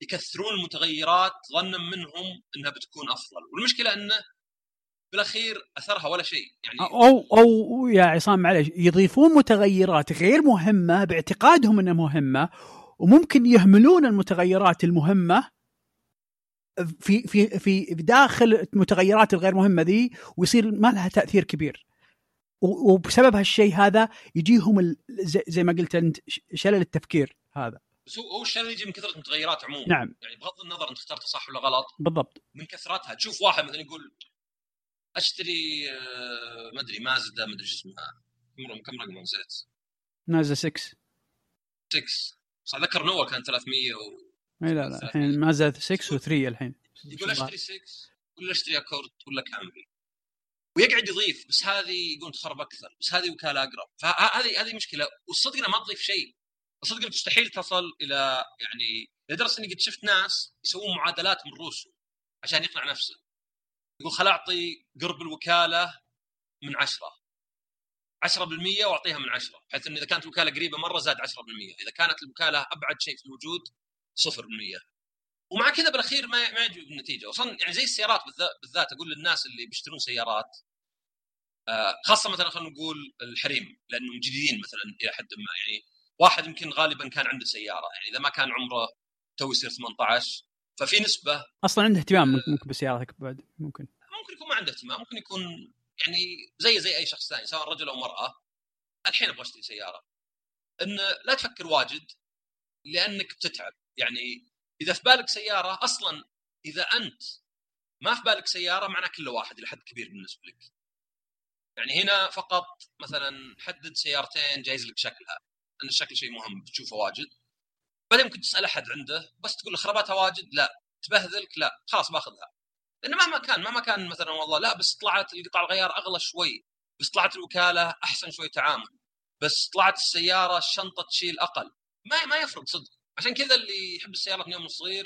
يكثرون المتغيرات ظنا منهم إنها بتكون أفضل. والمشكلة إنه بالأخير أثرها ولا شيء. يعني أو أو يا عصام معلش يضيفون متغيرات غير مهمة باعتقادهم إنها مهمة وممكن يهملون المتغيرات المهمة في في في داخل المتغيرات الغير مهمة ذي ويصير ما لها تأثير كبير. وبسبب هالشيء هذا يجيهم زي, ما قلت انت شلل التفكير هذا. بس هو اللي يجي من كثرة المتغيرات عموما. نعم. يعني بغض النظر أنت اخترت صح ولا غلط بالضبط. من كثرتها. تشوف واحد مثلا يقول أشتري آه، ما أدري مازدا ما أدري شو اسمها. كم رقم نسيت نازل 6 6 بس اتذكر نوال كان 300 و... إي لا لا. الحين ما زالت 6 و3 الحين. يقول أشتري 6 ولا أشتري أكورد ولا كامري ويقعد يضيف بس هذه يقول تخرب أكثر بس هذه وكالة أقرب. فهذه هذه مشكلة. والصدق ما تضيف شيء. الصدق مستحيل تصل إلى يعني لدرجة اني قد شفت ناس يسوون معادلات من روسه عشان يقنع نفسه. يقول خل أعطي قرب الوكالة من عشرة. 10% وأعطيها من عشرة بحيث إن إذا كانت الوكالة قريبة مرة زاد 10% إذا كانت الوكالة أبعد شيء في الوجود 0% ومع كذا بالأخير ما ما يجي النتيجة. أصلا يعني زي السيارات بالذات أقول للناس اللي بيشترون سيارات خاصة مثلا خلينا نقول الحريم لأنهم جديدين مثلا إلى حد ما يعني واحد يمكن غالبا كان عنده سيارة يعني إذا ما كان عمره تو يصير 18 ففي نسبة أصلا عنده اهتمام ممكن بسيارتك بعد ممكن. ممكن يكون ما عنده اهتمام ممكن يكون يعني زي زي أي شخص ثاني سواء رجل أو مرأة الحين أبغى اشتري سيارة. إن لا تفكر واجد لأنك بتتعب. يعني إذا في بالك سيارة أصلا إذا أنت ما في بالك سيارة معناه كله واحد إلى حد كبير بالنسبة لك. يعني هنا فقط مثلا حدد سيارتين جايز لك شكلها ان الشكل شيء مهم بتشوفه واجد. بعدين ممكن تسأل أحد عنده بس تقول له خراباتها واجد؟ لا. تبهذلك؟ لا. خلاص باخذها. لأنه مهما كان مهما كان مثلا والله لا بس طلعت القطع الغيار أغلى شوي بس طلعت الوكالة أحسن شوي تعامل بس طلعت السيارة الشنطة تشيل أقل. ما ما يفرق صدق. عشان كذا اللي يحب السيارات من يوم صغير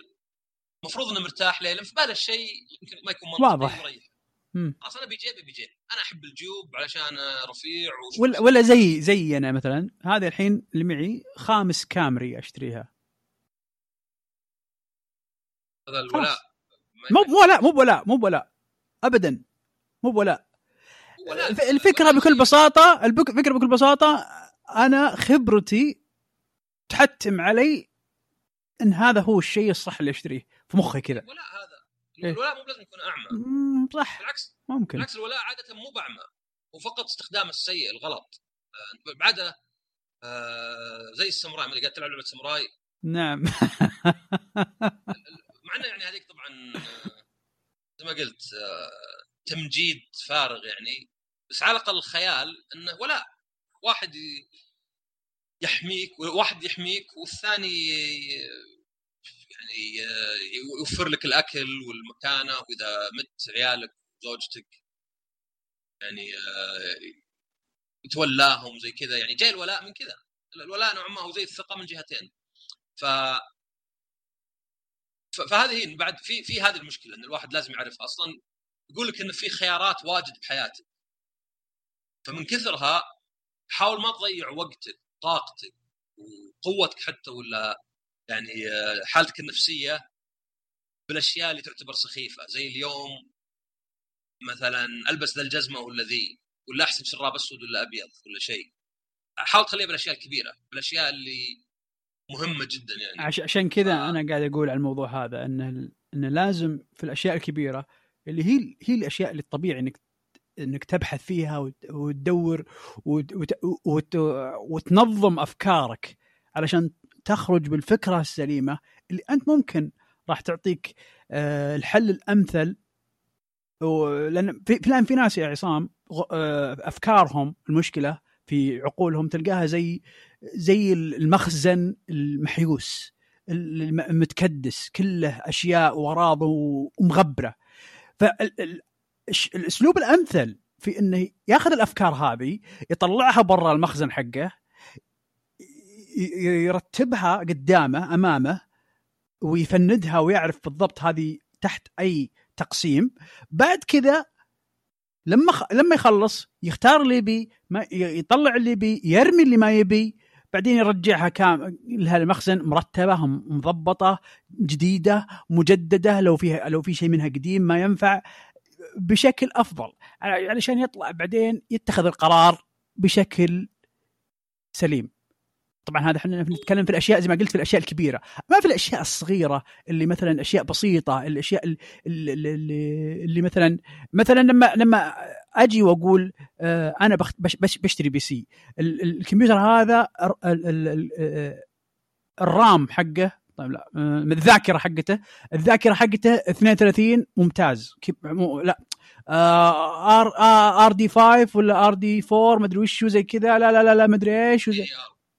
المفروض إنه مرتاح ليه لأن في باله الشيء يمكن ما يكون منطقي واضح. خلاص أنا بيجيبي بيجيبي أنا أحب الجيوب علشان رفيع ولا, ولا زي زي أنا مثلا. هذه الحين اللي معي خامس كامري أشتريها. هذا الولاء. مو ولاء مو ولاء مو ولاء ابدا. مو ولاء الفكرة بكل بساطة الفكرة بكل بساطة أنا خبرتي تحتم علي إن هذا هو الشيء الصح اللي أشتريه. في مخي كذا. الولاء هذا. الولاء مو لازم يكون أعمى. صح. بالعكس. ممكن. بالعكس الولاء عادة مو بأعمى. هو فقط استخدام السيء الغلط. آه، بعده آه زي الساموراي اللي قاعد تلعب لعبة ساموراي. نعم. مع انه يعني هذيك طبعا آه، زي ما قلت آه تمجيد فارغ يعني. بس على الأقل الخيال إنه ولا واحد يحميك واحد يحميك والثاني يعني يوفر لك الأكل والمكانة وإذا مت عيالك وزوجتك يعني آه، يتولاهم زي كذا يعني جاي الولاء من كذا. الولاء نوعا ما هو زي الثقة من جهتين. ف فهذه بعد في في هذه المشكلة إن الواحد لازم يعرف أصلا يقول لك إن في خيارات واجد بحياتك. فمن كثرها حاول ما تضيع وقتك طاقتك وقوتك حتى ولا يعني آه، حالتك النفسية بالأشياء اللي تعتبر سخيفة. زي اليوم مثلا ألبس ذا الجزمة ولا ذي ولا احسن شراب أسود ولا أبيض ولا شيء. حاول تخليها بالأشياء الكبيرة بالأشياء اللي مهمة جدا يعني. عشان كذا ف... أنا قاعد أقول على الموضوع هذا انه انه لازم في الأشياء الكبيرة اللي هي هي الأشياء اللي الطبيعي إنك إنك تبحث فيها وتدور وتنظم أفكارك علشان تخرج بالفكرة السليمة اللي أنت ممكن راح تعطيك آه، الحل الأمثل. لأن في الآن في ناس يا عصام آه، أفكارهم المشكلة في عقولهم تلقاها زي زي المخزن المحيوس المتكدس كله أشياء واغراض ومغبرة. فالاسلوب الأمثل في إنه ياخذ الأفكار هذه يطلعها برا المخزن حقه يرتبها قدامه أمامه ويفندها ويعرف بالضبط هذه تحت أي تقسيم. بعد كذا لما خ... لما يخلص يختار اللي يبي ما يطلع اللي يبي يرمي اللي ما يبي بعدين يرجعها كام لها المخزن مرتبة مضبطة جديدة مجددة لو فيها لو في شيء منها قديم ما ينفع بشكل أفضل. علشان يطلع بعدين يتخذ القرار بشكل سليم. طبعا هذا إحنا نتكلم في الأشياء زي ما قلت في الأشياء الكبيرة. ما في الأشياء الصغيرة اللي مثلا أشياء بسيطة الأشياء اللي, اللي, اللي مثلا مثلا لما لما أجي وأقول آه، أنا بشتري بي سي. الكمبيوتر هذا الرام حقه طيب لا آه، الذاكرة حقته الذاكرة حقته 32 ممتاز. لا آر آر دي 5 ولا آر دي 4 مدري وش زي كذا لا لا لا لا مدري إيش وزي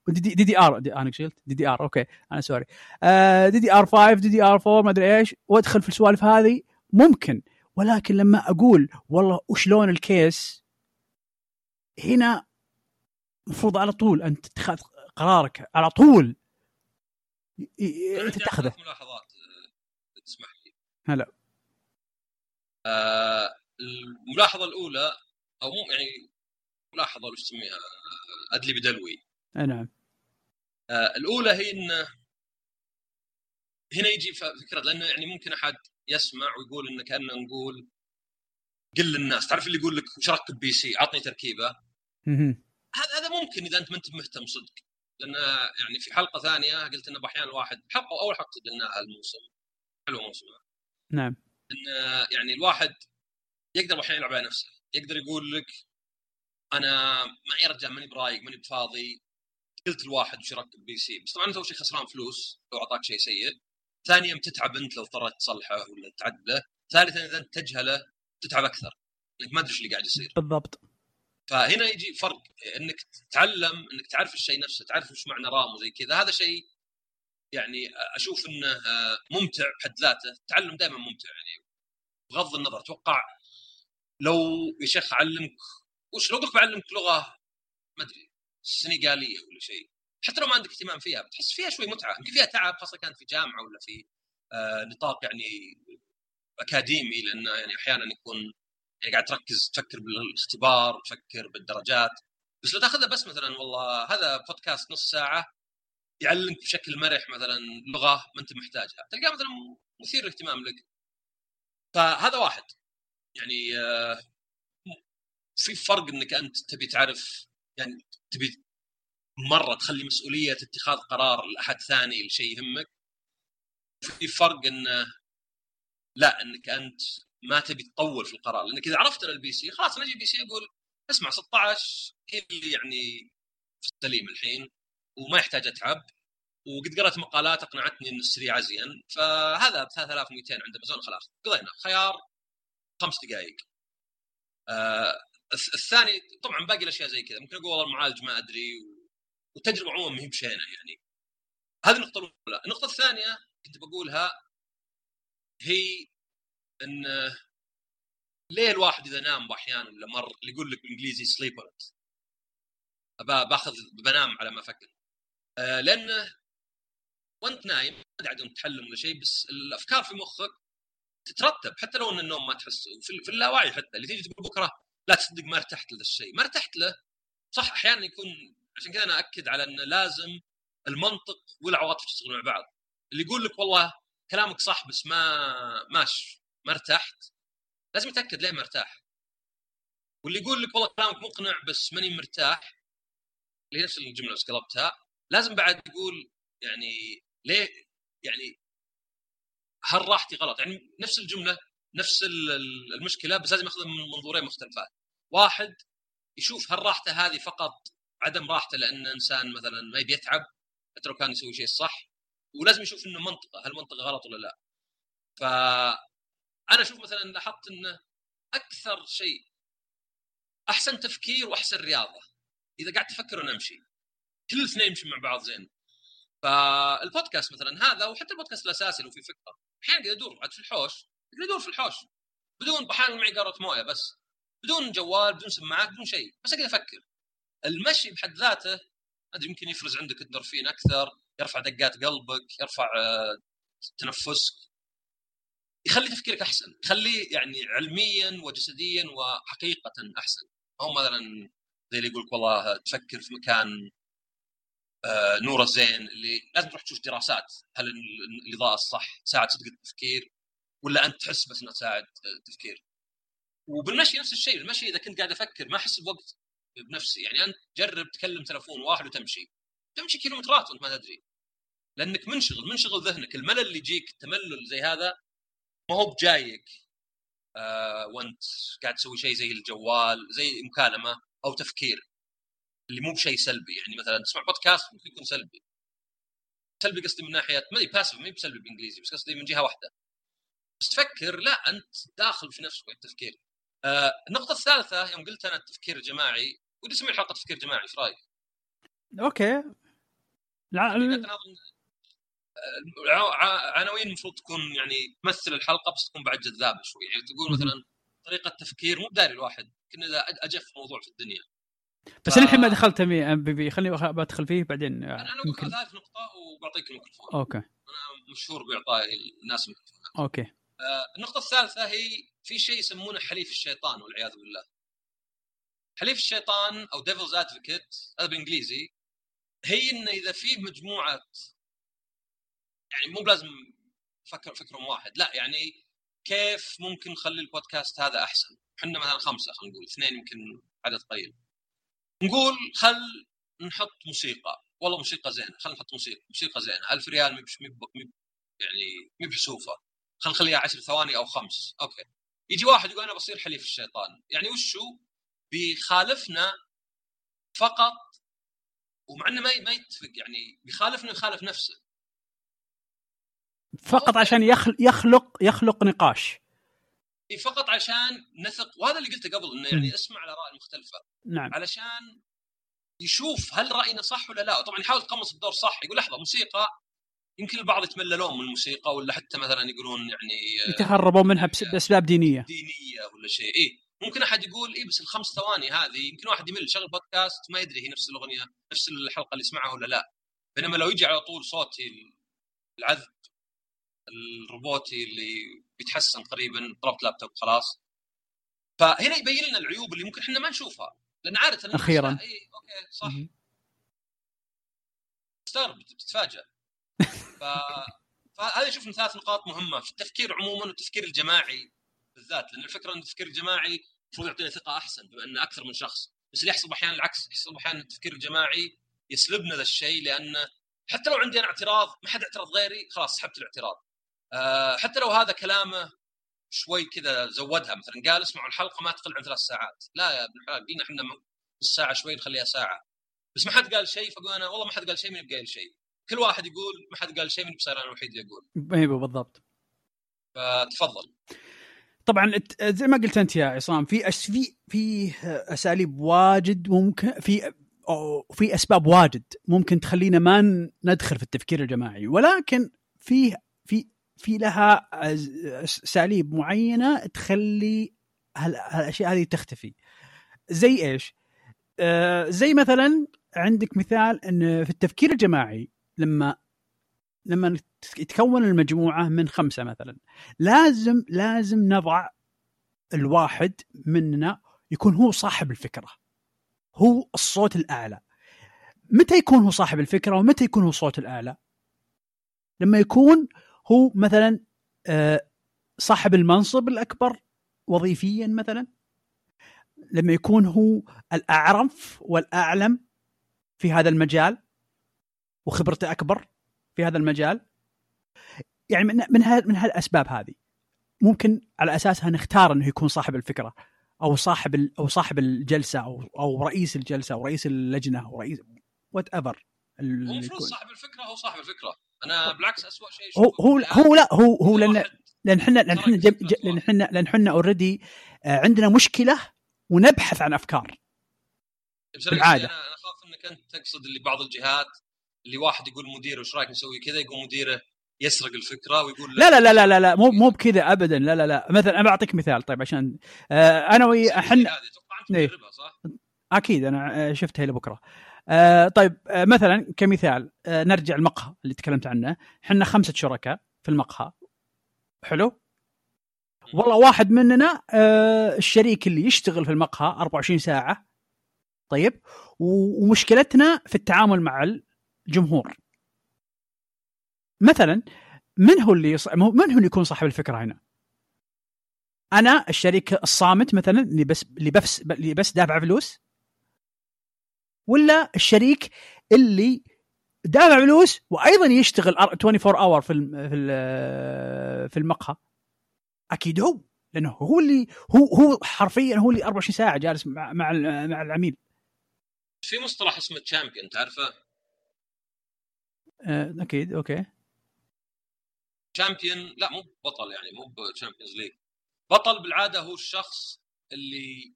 دي دي, دي, دي آر دي أنا قلت دي دي آر أوكي. أنا سوري. آه دي دي آر 5 دي دي آر 4 ما أدري إيش. وأدخل في السوالف هذه. ممكن ولكن لما أقول والله وشلون الكيس هنا المفروض على طول أنت تتخذ قرارك. على طول. أنت تاخذه ملاحظات آه، تسمح لي. هلا. آه، الملاحظة الأولى أو مو يعني ملاحظة وش تسميها؟ آه، أدلي بدلوي. نعم. آه، الأولى هي انه هنا يجي فكرة لأنه يعني ممكن أحد يسمع ويقول انه كأنه نقول قل للناس. تعرف اللي يقول لك وش ركب بي سي عطني تركيبة. هذا هذا ممكن إذا أنت ما أنت مهتم صدق. لأن يعني في حلقة ثانية قلت انه أحيانا الواحد حلقة أول حلقة سجلناها الموسم. حلو موسم. نعم. إن يعني الواحد يقدر أحيانا يلعب على نفسه. يقدر يقول لك أنا معي رجال ماني برايق ماني بفاضي. قلت الواحد وش يركب PC. بس طبعا أنت أول شيء خسران فلوس لو أعطاك شيء سيء. ثانيا بتتعب أنت لو اضطريت تصلحه ولا تعدله ثالثا إذا أنت تجهله تتعب أكثر. انك ما تدري إيش اللي قاعد يصير. بالضبط. فهنا يجي فرق. إنك تتعلم إنك تعرف الشيء نفسه تعرف وش معنى رام وزي كذا. هذا شيء يعني أشوف إنه ممتع بحد ذاته. التعلم دائما ممتع يعني. بغض النظر أتوقع لو يا شيخ أعلمك وش لو قلت بعلمك لغة؟ ما أدري. سنغاليه ولا شيء. حتى لو ما عندك اهتمام فيها بتحس فيها شوي متعة. يمكن فيها تعب خاصة كانت في جامعة ولا في آه، نطاق يعني أكاديمي لأنه يعني أحيانا يكون يعني قاعد تركز تفكر بالاختبار تفكر بالدرجات. بس لو تاخذها بس مثلا والله هذا بودكاست نص ساعة يعلمك بشكل مرح مثلا لغة ما أنت محتاجها. تلقاه مثلا مثير للاهتمام لك. فهذا واحد. يعني آه، في فرق إنك أنت تبي تعرف يعني تبي مرة تخلي مسؤولية اتخاذ قرار لأحد ثاني لشيء يهمك؟ في فرق انه لا إنك أنت ما تبي تطول في القرار. لأنك إذا عرفت ال PC خلاص أنا أجي PC أقول اسمع 16 هي اللي يعني في السليم الحين وما يحتاج أتعب. وقد قرأت مقالات أقنعتني إنه السريع أزين. فهذا ب 3200 عند امازون خلاص. قضينا خيار خمس دقائق آه الثاني طبعا باقي الأشياء زي كذا. ممكن أقول والله المعالج ما أدري والتجربه عموما ما هي بشينة يعني. هذه النقطة الأولى. النقطة الثانية كنت بقولها هي إن ليه الواحد إذا نام أحيانا ولا مر اللي يقول لك بالإنجليزي سليب باخذ بنام على ما أفكر. آه لأنه وأنت نايم ما قاعد تحلم ولا شيء بس الأفكار في مخك تترتب. حتى لو إن النوم ما تحس في اللاوعي حتى اللي تيجي تقول بكرة لا تصدق ما ارتحت لهذا الشيء. ما ارتحت له. صح أحيانا يكون عشان كذا أنا أكد على إنه لازم المنطق والعواطف يشتغلون مع بعض. اللي يقول لك والله كلامك صح بس ما ماش ما ارتحت لازم يتأكد ليه ما ارتاح. واللي يقول لك والله كلامك مقنع بس ماني مرتاح اللي نفس الجملة بس قلبتها لازم بعد يقول يعني ليه يعني هل راحتي غلط؟ يعني نفس الجملة نفس ال- ال- المشكلة بس لازم ياخذها من منظورين مختلفات. واحد يشوف هل راحته هذه فقط عدم راحته لأن إنسان مثلا ما يبي يتعب حتى لو كان يسوي شيء صح ولازم يشوف إنه منطقة هل منطقة غلط ولا لا. فانا أشوف مثلا لاحظت إنه أكثر شيء أحسن تفكير وأحسن رياضة. إذا قاعد تفكر أنا أمشي. كل الاثنين يمشي مع بعض زين. فالبودكاست مثلا هذا وحتى البودكاست الأساسي لو في فكرة أحيانا قاعد أدور عاد في الحوش. ادور في الحوش بدون أحيانا معي قاره موية بس بدون جوال بدون سماعات بدون شيء بس اقعد أفكر. المشي بحد ذاته أدري يمكن يفرز عندك الدورفين أكثر يرفع دقات قلبك يرفع آه، تنفسك. يخلي تفكيرك أحسن يخليه يعني علميا وجسديا وحقيقة أحسن. هو مثلا زي اللي يقول لك والله تفكر في مكان آه، نوره زين اللي لازم تروح تشوف دراسات هل ال- الإضاءة الصح تساعد صدق التفكير. ولا أنت تحس بس انها تساعد التفكير وبالمشي نفس الشيء المشي إذا كنت قاعد أفكر ما أحس بوقت بنفسي يعني أنت جرب تكلم تلفون واحد وتمشي. تمشي كيلومترات وأنت ما تدري. لأنك منشغل منشغل ذهنك. الملل اللي يجيك التملل زي هذا ما هو بجايك آه وأنت قاعد تسوي شيء زي الجوال زي مكالمة أو تفكير اللي مو بشيء سلبي. يعني مثلا تسمع بودكاست ممكن يكون سلبي. سلبي قصدي من ناحية ما باسف ما بسلبي بالإنجليزي بس قصدي من جهة واحدة. بس تفكر لا أنت داخل في نفسك التفكير. آه النقطة الثالثة يوم قلت أنا التفكير الجماعي ودي اسمي الحلقة تفكير جماعي إيش رأيك؟ أوكي. لا ع- عناوين المفروض تكون يعني تمثل الحلقة بس تكون بعد جذابة شوي. يعني تقول. مثلا طريقة تفكير مو بداري الواحد يمكن إذا أجف موضوع في الدنيا. بس ف- أنا الحين ما دخلت بي بي بي خليني بدخل فيه بعدين أنا أنا يمكن بقول ثالث نقطة وبعطيك الميكروفون. Okay. أنا مشهور بإعطاء الناس الميكروفون. Okay. آه، النقطة الثالثة هي في شيء يسمونه حليف الشيطان والعياذ بالله. حليف الشيطان أو devil's advocate هذا بالانجليزي هي انه اذا في مجموعة يعني مو بلازم فكر فكرهم واحد لا يعني كيف ممكن نخلي البودكاست هذا احسن؟ إحنا مثلا خمسة خلينا نقول اثنين يمكن عدد قليل. نقول خل نحط موسيقى والله موسيقى زينة خل نحط موسيقى موسيقى زينة 1000 ريال مب يعني مي بحسوفة خل نخليها 10 ثواني أو خمس. Okay. يجي واحد يقول أنا بصير حليف الشيطان. يعني وشو؟ بيخالفنا فقط ومع إنه ما ما يتفق يعني بيخالفنا ويخالف نفسه. فقط عشان يخلق يخلق يخلق نقاش. إيه فقط عشان نثق. وهذا اللي قلته قبل إنه يعني اسمع الآراء المختلفة. نعم. علشان يشوف هل رأينا صح ولا لا. طبعا يحاول يتقمص الدور صح. يقول لحظة موسيقى يمكن البعض يتمللون من الموسيقى ولا حتى مثلا يقولون يعني آه، يتهربون منها بس- بأسباب دينية. دينية ولا شيء. اي ممكن أحد يقول اي بس الخمس ثواني هذه يمكن واحد يمل شغل بودكاست ما يدري هي نفس الأغنية نفس الحلقة اللي يسمعها ولا لا. بينما لو يجي على طول صوتي العذب الروبوتي اللي بيتحسن قريبا طلبت لابتوب خلاص. فهنا يبين لنا العيوب اللي ممكن إحنا ما نشوفها. لأن عادة. لا، اي okay صح. تستغرب بتتفاجئ ف... فهذا أشوف من ثلاث نقاط مهمة في التفكير عموما والتفكير الجماعي بالذات لأن الفكرة إن التفكير الجماعي المفروض يعطينا ثقة أحسن بما ان أكثر من شخص. بس اللي يحصل أحيانا العكس يحصل أحيانا التفكير الجماعي يسلبنا ذا الشيء لأنه حتى لو عندي أنا اعتراض ما حد اعترض غيري خلاص سحبت الاعتراض. أه حتى لو هذا كلامه شوي كذا زودها مثلا قال اسمعوا الحلقة ما تقل عن ثلاث ساعات. لا يا ابن الحلال قلنا إحنا نص ساعة شوي نخليها ساعة. بس ما حد قال شيء فاقول أنا والله ما حد قال شيء من قايل شيء. كل واحد يقول ما حد قال شيء من بصير أنا الوحيد اللي أقول إيوه بالضبط. فتفضل. طبعا زي ما قلت أنت يا عصام في أس في في أساليب واجد ممكن في في أسباب واجد ممكن تخلينا ما ندخل في التفكير الجماعي. ولكن في في في لها أساليب معينة تخلي هال- هالأشياء هذه تختفي. زي إيش؟ آه زي مثلا عندك مثال إن في التفكير الجماعي لما لما يتكون المجموعة من خمسة مثلا. لازم لازم نضع الواحد مننا يكون هو صاحب الفكرة. هو الصوت الأعلى. متى يكون هو صاحب الفكرة ومتى يكون هو الصوت الأعلى؟ لما يكون هو مثلا آه، صاحب المنصب الأكبر وظيفيا مثلا. لما يكون هو الأعرف والأعلم في هذا المجال. وخبرته أكبر في هذا المجال. يعني من من من هالأسباب هذه ممكن على أساسها نختار إنه يكون صاحب الفكرة أو صاحب أو صاحب الجلسة أو أو رئيس الجلسة أو رئيس اللجنة أو رئيس whatever المفروض صاحب الفكرة هو صاحب الفكرة. أنا بالعكس اسوء شيء هو هو هو لا هو هو لأن لأن إحنا لأن إحنا لأن إحنا لأن إحنا already عندنا مشكلة ونبحث عن أفكار. أنا أنا اخاف إنك أنت تقصد اللي بعض الجهات اللي واحد يقول مديره وش رأيك نسوي كذا؟ يقوم مديره يسرق الفكرة ويقول لا. لا لا لا لا, لا مو مو بكذا ابدا لا لا لا. مثلا أنا بعطيك مثال طيب عشان آه أنا ويا إحنا إيه. صح؟ أكيد أنا آه، شفتها لبكره آه طيب آه مثلا كمثال آه نرجع المقهى اللي تكلمت عنه. إحنا خمسة شركاء في المقهى. حلو؟ والله واحد مننا آه الشريك اللي يشتغل في المقهى 24 ساعة. طيب؟ ومشكلتنا في التعامل مع الجمهور مثلا من هو اللي يص... من هو اللي يكون صاحب الفكرة هنا؟ أنا الشريك الصامت مثلا اللي بس اللي بس اللي بس دافع فلوس؟ ولا الشريك اللي دافع فلوس وأيضا يشتغل 24 اور في في في المقهى؟ أكيد هو لأنه هو اللي هو هو حرفيا هو اللي 24 ساعة جالس مع مع العميل. في مصطلح اسمه champion تعرفه؟ آه، أكيد okay. champion لا مو بطل يعني مو ب Champions League بطل بالعادة هو الشخص اللي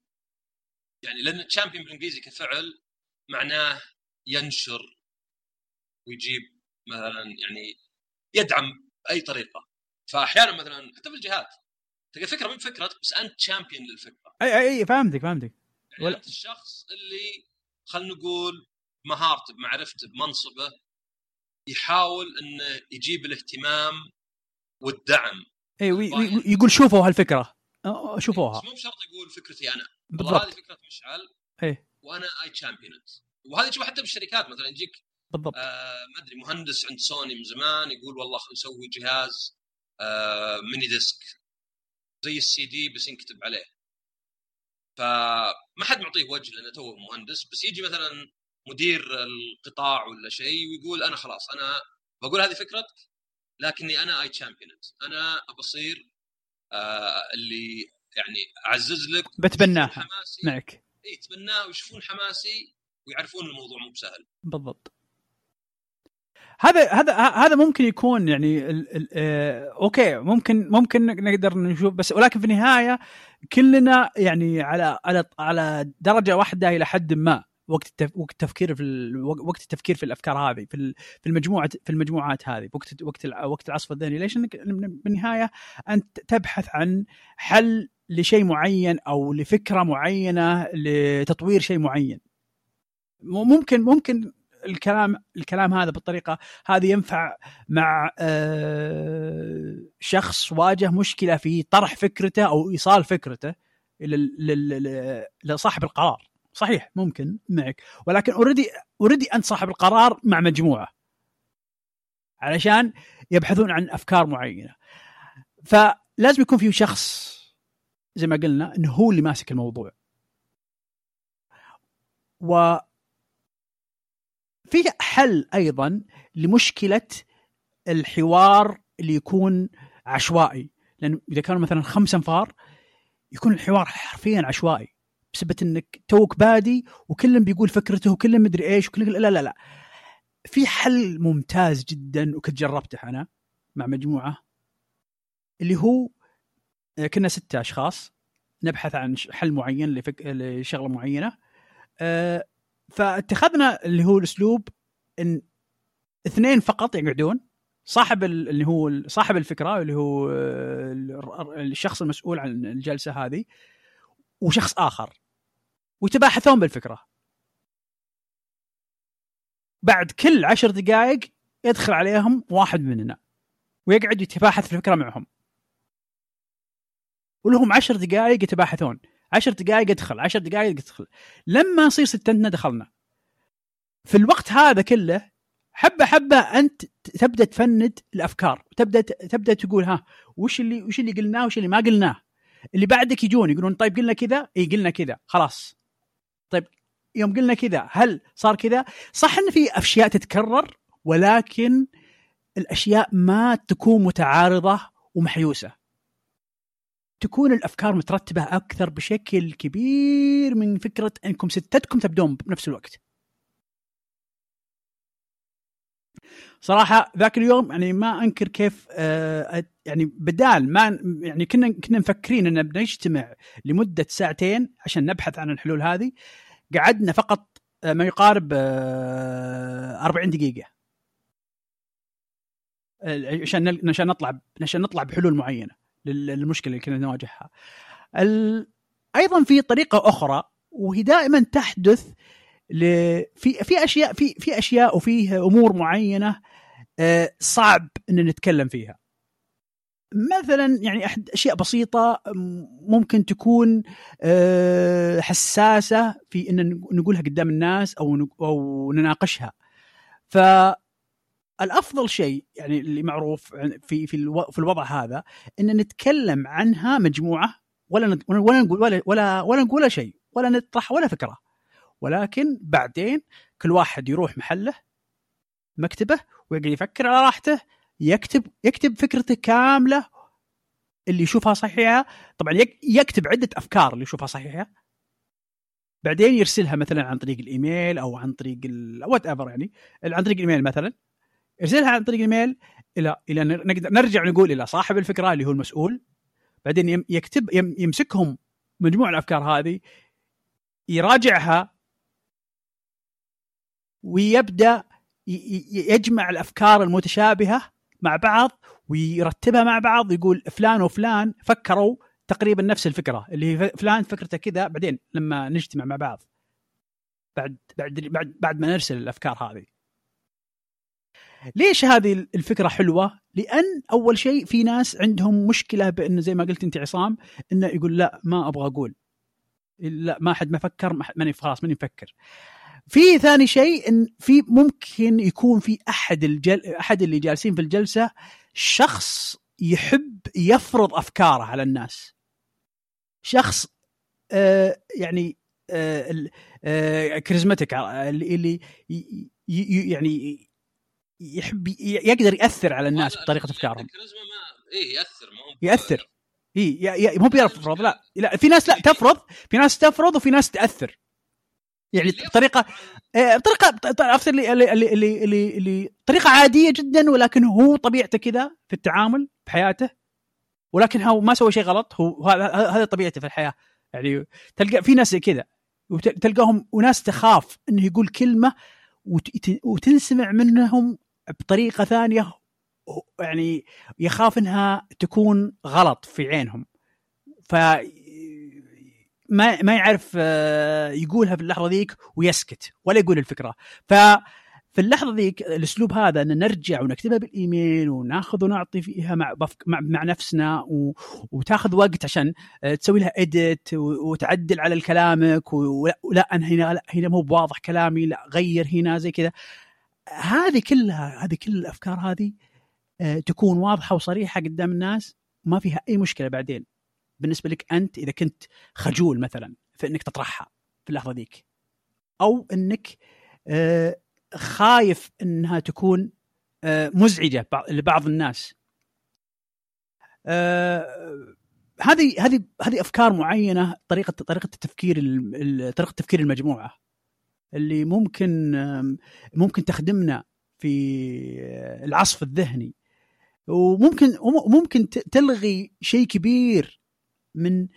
يعني لأن champion بالإنجليزي كفعل معناه ينشر ويجيب مثلا يعني يدعم بأي طريقة. فاحيانا مثلا حتى في الجهات. تلقى فكرة من فكرتك بس أنت champion للفكرة. أي أي أي فهمتك فهمتك. يعني ولا- أنت الشخص اللي خلينا نقول مهارته بمعرفته بمنصبه يحاول إنه يجيب الاهتمام والدعم. اي وي- وي- يقول شوفوا هالفكرة. شوفوها. مو بشرط يقول فكرتي أنا. والله هذه بالضبط فكرة مشعل. إيه. وأنا I champion وهذه تشوفها حتى بالشركات مثلا يجيك بالضبط. آه ما أدري مهندس عند سوني من زمان يقول والله خلينا نسوي جهاز آه MiniDisc زي السي دي بس ينكتب عليه. فما حد معطيه وجه لأنه توه مهندس. بس يجي مثلا مدير القطاع ولا شيء ويقول أنا خلاص أنا بقول هذه فكرتك لكني أنا I champion أنا ابصير آه اللي يعني أعزز لك بتبناها. حماسي. معك. إي يتبناه ويشوفون حماسي ويعرفون الموضوع مو بسهل. بالضبط. هذا هذا هذا ممكن يكون يعني ال ال آه أوكي ممكن ممكن نقدر نشوف بس ولكن في النهاية كلنا يعني على على على درجة واحدة إلى حد ما. وقت وقت التفكير في وقت التفكير في الأفكار هذه في في المجموعة في المجموعات هذه وقت وقت وقت العصف الذهني ليش؟ إنك بالنهاية أنت تبحث عن حل لشيء معين أو لفكرة معينة لتطوير شيء معين ممكن ممكن الكلام الكلام هذا بالطريقة هذه ينفع مع آه، شخص واجه مشكلة في طرح فكرته أو إيصال فكرته لصاحب القرار صحيح ممكن معك. ولكن أوريدي أوريدي أنت صاحب القرار مع مجموعة. علشان يبحثون عن أفكار معينة. فلازم يكون في شخص زي ما قلنا انه هو اللي ماسك الموضوع. و في حل أيضا لمشكلة الحوار اللي يكون عشوائي. لأن إذا كانوا مثلا خمس أنفار يكون الحوار حرفيا عشوائي. بسبب إنك توك بادي وكلهم بيقول فكرته وكلهم مدري إيش وكلهم لا لا لا. في حل ممتاز جدا وكنت جربته أنا مع مجموعة اللي هو آه، كنا ستة أشخاص نبحث عن حل معين لفك... لشغلة معينة. آه، فاتخذنا اللي هو الأسلوب إن اثنين فقط يقعدون. صاحب ال- اللي هو صاحب الفكرة اللي هو آه، ال- الشخص المسؤول عن الجلسة هذه وشخص آخر. ويتباحثون بالفكرة. بعد كل عشر دقائق يدخل عليهم واحد مننا. ويقعد يتباحث في الفكرة معهم. ولهم عشر دقائق يتباحثون. عشر دقائق يدخل عشر دقائق يدخل. لما يصير ستنتنا دخلنا. في الوقت هذا كله حبة حبة أنت تبدأ تفند الأفكار. تبدأ تبدأ تقول ها وش اللي وش اللي قلناه وش اللي ما قلناه؟ اللي بعدك يجون يقولون طيب قلنا كذا؟ إي قلنا كذا. خلاص. طيب يوم قلنا كذا هل صار كذا؟ صح إن في أشياء تتكرر ولكن الأشياء ما تكون متعارضة ومحيوسة. تكون الأفكار مترتبة أكثر بشكل كبير من فكرة إنكم ستتكم تبدون بنفس الوقت. صراحة ذاك اليوم يعني ما أنكر كيف آه يعني بدال ما يعني كنا كنا مفكرين إن بنجتمع لمدة ساعتين عشان نبحث عن الحلول هذه قعدنا فقط آه ما يقارب آه 40 دقيقة عشان عشان نطلع عشان نطلع بحلول معينة للمشكلة اللي كنا نواجهها. أيضا في طريقة أخرى وهي دائما تحدث. في في اشياء في في أشياء وفي أمور معينة آه، صعب إن نتكلم فيها. مثلا يعني احد أشياء بسيطة ممكن تكون آه، حساسة في إن نقولها قدام الناس أو أو نناقشها. ف الافضل شيء يعني اللي معروف في في في الوضع هذا إن نتكلم عنها مجموعة ولا ولا نقول ولا ولا ولا نقول شيء ولا نطرح ولا فكرة ولكن بعدين كل واحد يروح محله مكتبه ويقعد يفكر على راحته يكتب يكتب فكرته كاملة اللي يشوفها صحيحة. طبعا يكتب عدة أفكار اللي يشوفها صحيحة. بعدين يرسلها مثلا عن طريق الإيميل أو عن طريق whatever يعني عن طريق الايميل مثلا. يرسلها عن طريق الايميل إلى إلى نقدر نرجع نقول إلى صاحب الفكرة اللي هو المسؤول. بعدين يكتب يمسكهم مجموع الأفكار هذه يراجعها ويبدأ يجمع الأفكار المتشابهة مع بعض ويرتبها مع بعض يقول فلان وفلان فكروا تقريبا نفس الفكرة اللي هي فلان فكرته كذا بعدين لما نجتمع مع بعض بعد بعد بعد, بعد ما نرسل الأفكار هذه. ليش هذه الفكرة حلوة؟ لأن أول شيء في ناس عندهم مشكلة بانه زي ما قلت أنت عصام إنه يقول لا ما أبغى أقول. لا ما حد ما فكر ماني خلاص ماني مفكر. في ثاني شيء إن في ممكن يكون في أحد الجل أحد اللي جالسين في الجلسة شخص يحب يفرض أفكاره على الناس. شخص آه يعني آه آه كاريزماتيك اللي, يعني يحب يقدر يأثر على الناس بطريقة افكارهم الكاريزما ما إيه يأثر ما هو يأثر. اي مو بيفرض لا. لا في ناس لا تفرض في ناس تفرض وفي ناس تأثر. يعني بطريقه إيه، بطريقه عرفت اللي اللي اللي اللي, اللي طريقة عادية جدا ولكن هو طبيعته كذا في التعامل بحياته ولكن هو ما سوى شيء غلط هو هذا طبيعته في الحياة. يعني تلقى في ناس كذا وتلقاهم وناس تخاف إنه يقول كلمة وتنسمع منهم بطريقة ثانية يعني يخاف إنها تكون غلط في عينهم. ما ما يعرف آه، يقولها في اللحظة ذيك ويسكت ولا يقول الفكرة. ف في اللحظة ذيك الأسلوب هذا إن نرجع ونكتبها بالإيميل وناخذ ونعطي فيها مع مع, مع نفسنا و... وتاخذ وقت عشان آه، تسوي لها اديت وتعدل على كلامك ولا أنا هنا لا هنا مو بواضح كلامي لا غير هنا زي كذا. هذه كلها هذه كل الأفكار هذه آه، تكون واضحة وصريحة قدام الناس ما فيها أي مشكلة بعدين. بالنسبة لك أنت إذا كنت خجول مثلا في إنك تطرحها في اللحظة ذيك؟ أو إنك آه، خايف إنها تكون آه، مزعجة لبعض الناس. هذه هذه هذه أفكار معينة طريقة طريقة التفكير طريقة تفكير المجموعة اللي ممكن ممكن تخدمنا في العصف الذهني. وممكن ممكن تلغي شيء كبير من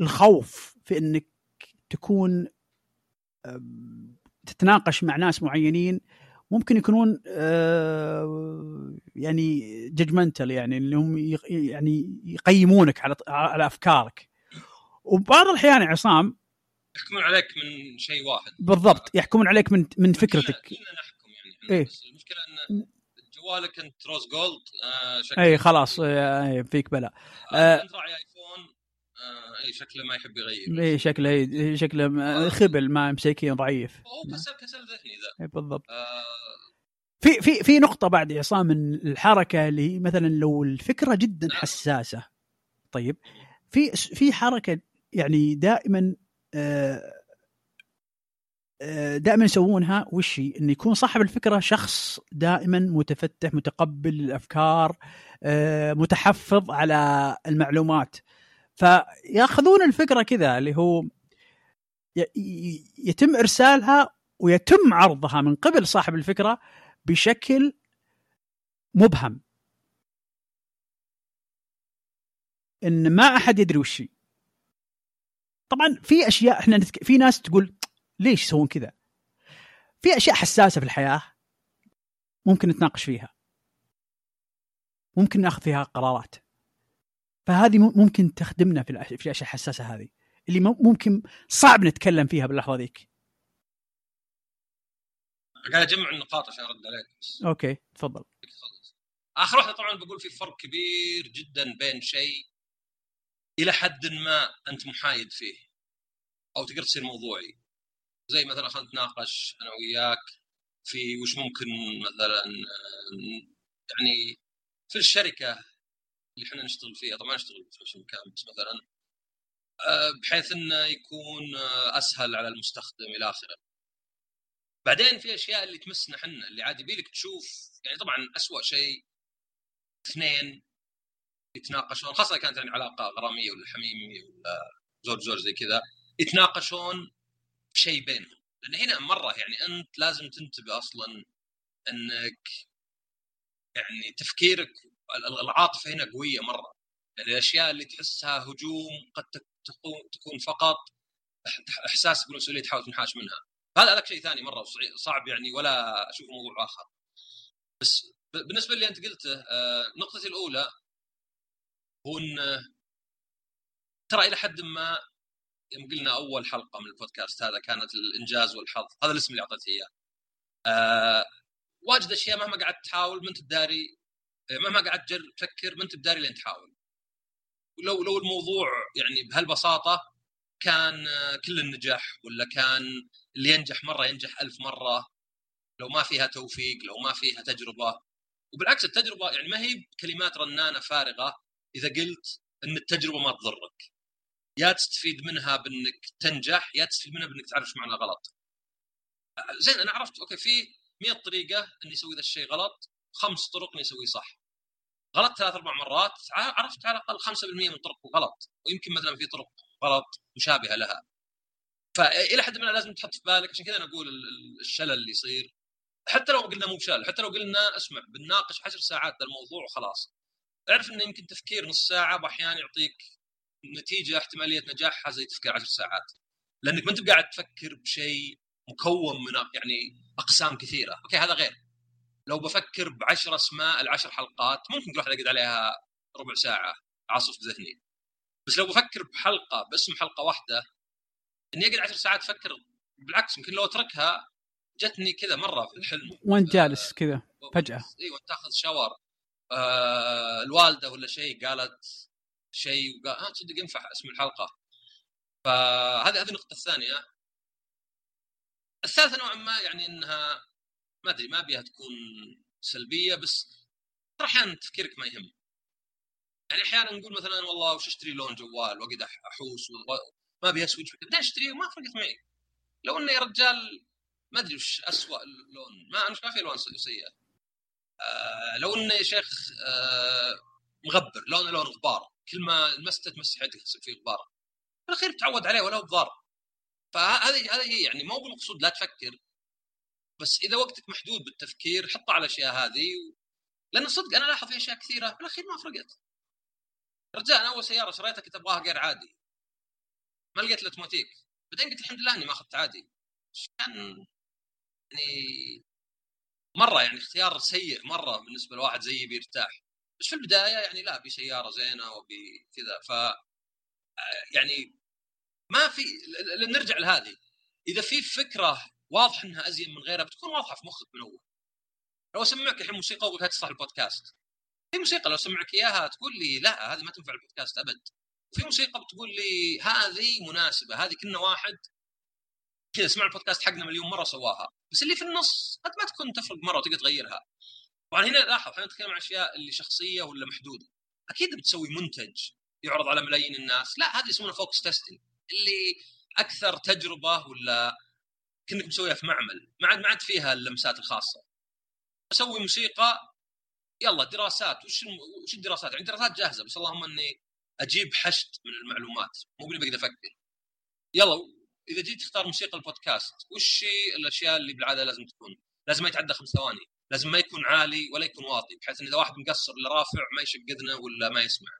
الخوف في إنك تكون تتناقش مع ناس معينين ممكن يكونون يعني ججمنتال يعني اللي هم يعني يقيمونك على على أفكارك. وبعض الأحيان عصام يحكمون عليك من شيء واحد. بالضبط يحكمون عليك من من فكرتك. كلنا نحكم يعني إيه؟ بس المشكلة إن جوالك انت rose gold آه اي خلاص آه فيك بلا. آه, آه انت راعي ايفون آه أي شكله ما يحب يغير إي شكله شكله آه. خبل ما مسكين ضعيف هو كسل كسل ذهني ذا بالضبط آه في في في نقطة بعد عصام من الحركة اللي مثلا لو الفكرة جدا نعم. حساسة طيب في في حركة يعني دائما آه، آه، دائما يسوونها وش هي؟ انه يكون صاحب الفكرة شخص دائما متفتح متقبل للافكار آه، متحفظ على المعلومات فياخذون الفكرة كذا اللي هو يتم إرسالها ويتم عرضها من قبل صاحب الفكرة بشكل مبهم. إن ما أحد يدري وش طبعا في أشياء إحنا نتك... في ناس تقول ليش يسوون كذا؟ في أشياء حساسة في الحياة ممكن نتناقش فيها. ممكن ناخذ فيها قرارات. فهذه ممكن تخدمنا في في الأشياء الحساسة هذه اللي ممكن صعب نتكلم فيها باللحظة ذيك. قاعد أجمع النقاط عشان أرد عليك بس. أوكي تفضل. آخر واحدة طبعا بقول في فرق كبير جدا بين شيء إلى حد ما أنت محايد فيه أو تقدر تصير موضوعي. زي مثلا خلينا نتناقش أنا وياك في وش ممكن مثلا يعني في الشركة اللي إحنا نشتغل فيها طبعا نشتغل في مكان بس مثلا آه، بحيث إنه يكون آه، أسهل على المستخدم إلى آخره. بعدين في أشياء اللي تمسنا إحنا اللي عادي يبيلك تشوف يعني طبعا اسوء شيء اثنين يتناقشون خاصة كانت يعني علاقة غرامية ولا حميمية ولا زوج زوج زي كذا يتناقشون بشيء بينهم لأن هنا مرة يعني أنت لازم تنتبه أصلا إنك يعني تفكيرك العاطفة هنا قوية مرة. يعني الأشياء اللي تحسها هجوم قد تكون فقط إحساس بالمسؤولية تحاول تنحاش منها. هذا لك شيء ثاني مرة صعب يعني ولا أشوف موضوع آخر. بس بالنسبة اللي أنت قلته آه، نقطتي الأولى هو إن ترى إلى حد ما يوم قلنا أول حلقة من البودكاست هذا كانت الإنجاز والحظ هذا الاسم اللي أعطيته إياه. أه واجد أشياء مهما قعدت تحاول ما أنت بداري مهما قعدت تفكر ما انت بداري لين تحاول. ولو لو الموضوع يعني بهالبساطة كان كل النجاح ولا كان اللي ينجح مرة ينجح ألف مرة لو ما فيها توفيق لو ما فيها تجربة. وبالعكس التجربة يعني ما هي كلمات رنانة فارغة إذا قلت إن التجربة ما تضرك. يا تستفيد منها بإنك تنجح يا تستفيد منها بإنك تعرف معنى غلط. زين أنا عرفت okay في 100 طريقة إني أسوي ذا الشيء غلط خمس طرق إني أسويه صح. غلط ثلاث أربع مرات عرفت على الأقل 5% من الطرق غلط ويمكن مثلا في طرق غلط مشابهة لها. فإلى حد ما لازم تحط في بالك عشان كذا أنا أقول الشلل اللي يصير. حتى لو قلنا مو بشلل حتى لو قلنا اسمع بنناقش عشر ساعات ذا الموضوع وخلاص. اعرف إنه يمكن تفكير نص ساعة واحيانا يعطيك نتيجة احتمالية نجاحها زي تفكير عشر ساعات. لأنك ما أنت قاعد تفكر بشيء مكون من يعني أقسام كثيرة. okay هذا غير. لو بفكر بعشر أسماء العشر حلقات ممكن كل واحدة اقعد عليها ربع ساعة عاصف ذهني بس لو بفكر بحلقة باسم حلقة واحدة إني أقعد عشر ساعات أفكر بالعكس يمكن لو أتركها جتني كذا مرة في الحلم. وانت جالس كذا؟ فجأة. إي وأنت تأخذ شاور آه الوالدة ولا شيء قالت شيء وقال آه تصدق ينفع اسم الحلقة. فهذه هذه النقطة الثانية. الثالثة نوعا ما يعني إنها ما أدري ما أبيها تكون سلبية بس ترى أحيانا تفكيرك ما يهم. يعني أحيانا نقول مثلا والله وش أشتري لون جوال؟ وأقعد أحوس ما ابي سويتش بعدين اشتريه وما فرقت معي. لو إنه يا رجال ما أدري وش اسوء اللون. ما ما في ألوان سيئة. آه لو إنه يا شيخ آه مغبر لونه لون غبار. كل ما لمسته تمسح يدك تحسب فيه غبار. في الاخير تعود عليه ولا بضار فهذه هذه يعني مو بالمقصود لا تفكر. بس إذا وقتك محدود بالتفكير حط على الأشياء هذه و... لأن صدق أنا لاحظ في أشياء كثيرة في الاخير ما فرقت. رجال أنا أول سيارة شريتها كنت أبغاها غير عادي. ما لقيت الأوتوماتيك. بعدين قلت الحمد لله إني ما أخذت عادي. كان يعني مرة يعني اختيار سيء مرة بالنسبة لواحد زيي بيرتاح بس في البداية يعني لا بسياره زينة وبكذا ف يعني ما في نرجع لهذه. إذا في فكرة واضح إنها ازين من غيرها بتكون واضحة في مخك من أول. لو أسمعك الحين موسيقى واقول تصلح البودكاست. في موسيقى لو أسمعك إياها تقول لي لا هذه ما تنفع البودكاست أبد. في موسيقى بتقول لي هذه مناسبة هذه كنا واحد. كذا سمع البودكاست حقنا مليون مرة سواها. بس اللي في النص قد ما تكون تفرق مرة وتقدر تغيرها. طبعا هنا لاحظ إحنا نتكلم عن أشياء اللي شخصية ولا محدودة. أكيد بتسوي منتج يعرض على ملايين الناس. لا هذه يسمونها focus testing اللي أكثر تجربة ولا كأنك مسويها في معمل ما عاد ما عاد فيها اللمسات الخاصة أسوي موسيقى يلا دراسات وش وش الدراسات؟ عندي دراسات جاهزة بس اللهم إني أجيب حشد من المعلومات مو بإني بقدر أفكر يلا إذا جيت تختار موسيقى البودكاست وش الأشياء اللي بالعادة لازم تكون؟ لازم ما يتعدى خمس ثواني، لازم ما يكون عالي ولا يكون واطي بحيث إن إذا واحد مقصر ولا رافع ما يشق اذنه ولا ما يسمع.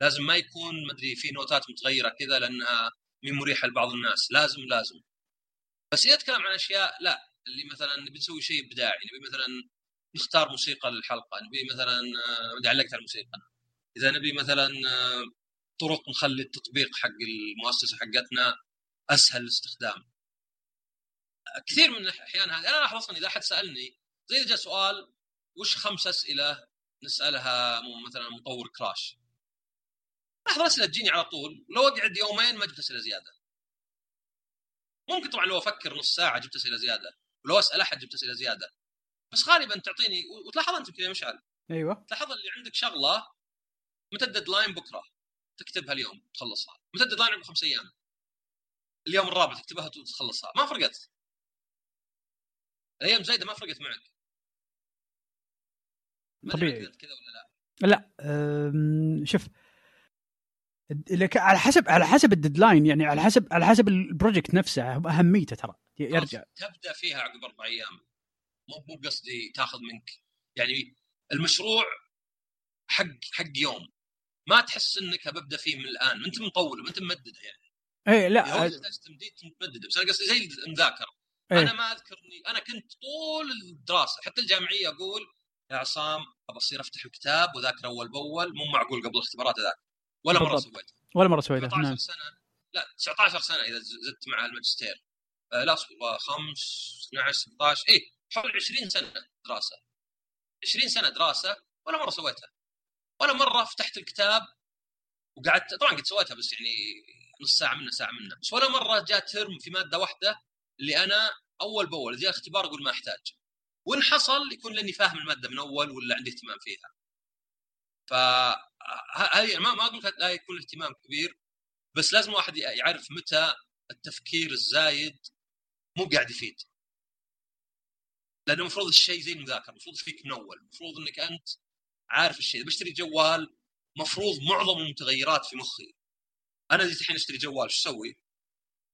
لازم ما يكون مدري في نوتات متغيرة كذا لأنها من مريحه لبعض الناس، لازم لازم. بس إذا اتكلم عن أشياء لا اللي مثلا نبي نسوي شيء إبداعي نبي مثلا نختار موسيقى للحلقة نبي مثلا آه، علقت على الموسيقى. إذا نبي مثلا آه، طرق نخلي التطبيق حق المؤسسة حقتنا أسهل الاستخدام كثير من الأحيان هذه أنا لاحظ أصلا إذا أحد سألني زي جاء سؤال وش خمس أسئلة نسألها مثلا مطور كراش؟ لاحظ الأسئلة تجيني على طول لو أقعد يومين ما جبت أسئلة زيادة. ممكن طبعا لو أفكر نص ساعة جبت أسئلة زيادة ولو أسأل أحد جبت أسئلة زيادة. بس غالبا تعطيني وتلاحظ أنت كذا مشعل. أيوه. تلاحظ اللي عندك شغلة متى ال deadline بكرة تكتبها اليوم تخلصها. متى ال deadline عقب خمس أيام؟ اليوم الرابع تكتبها وتخلصها. ما فرقت. الأيام زايدة ما فرقت معك. طبيعي. كذا ولا لا. لا شوف على حسب على حسب ال deadline يعني على حسب على حسب ال project نفسه أهميته ترى. يرجع. تبدأ فيها عقب أربع أيام. مو مو قصدي تاخذ منك. يعني المشروع حق حق يوم. ما تحس إنك ببدا فيه من الآن. ما أنت مطوله ما أنت ممدده يعني. إيه لا تمديد ممدده بس أنا قصدي زي المذاكرة. إيه. أنا ما أذكرني أنا كنت طول الدراسة حتى الجامعية أقول يا عصام أبى أصير أفتح الكتاب وذاكر أول بأول. مو معقول قبل الاختبارات ذاك ولا مرة بالضبط. سويت ولا مرة سويته 19 نعم. سنة. لا 19 سنة إذا زدت مع الماجستير. آه لا والله 5 12 16 اي حول 20 سنة دراسة. 20 سنة دراسة ولا مرة سويتها. ولا مرة فتحت الكتاب وقعدت طبعا قد سويتها بس يعني نص ساعة منه ساعة منه بس ولا مرة جاء ترم في مادة واحدة اللي أنا أول بأول جاء اختبار أقول ما أحتاج. وان حصل يكون لأني فاهم المادة من أول ولا عندي اهتمام فيها. ف هذه ما ما أقول لا يكون الاهتمام كبير بس لازم واحد يعرف متى التفكير الزايد مو قاعد يفيد. لأنه المفروض الشيء زي المذاكرة المفروض فيك من أول المفروض إنك أنت عارف الشيء. بشتري جوال مفروض معظم المتغيرات في مخي. أنا جيت الحين أشتري جوال إيش أسوي؟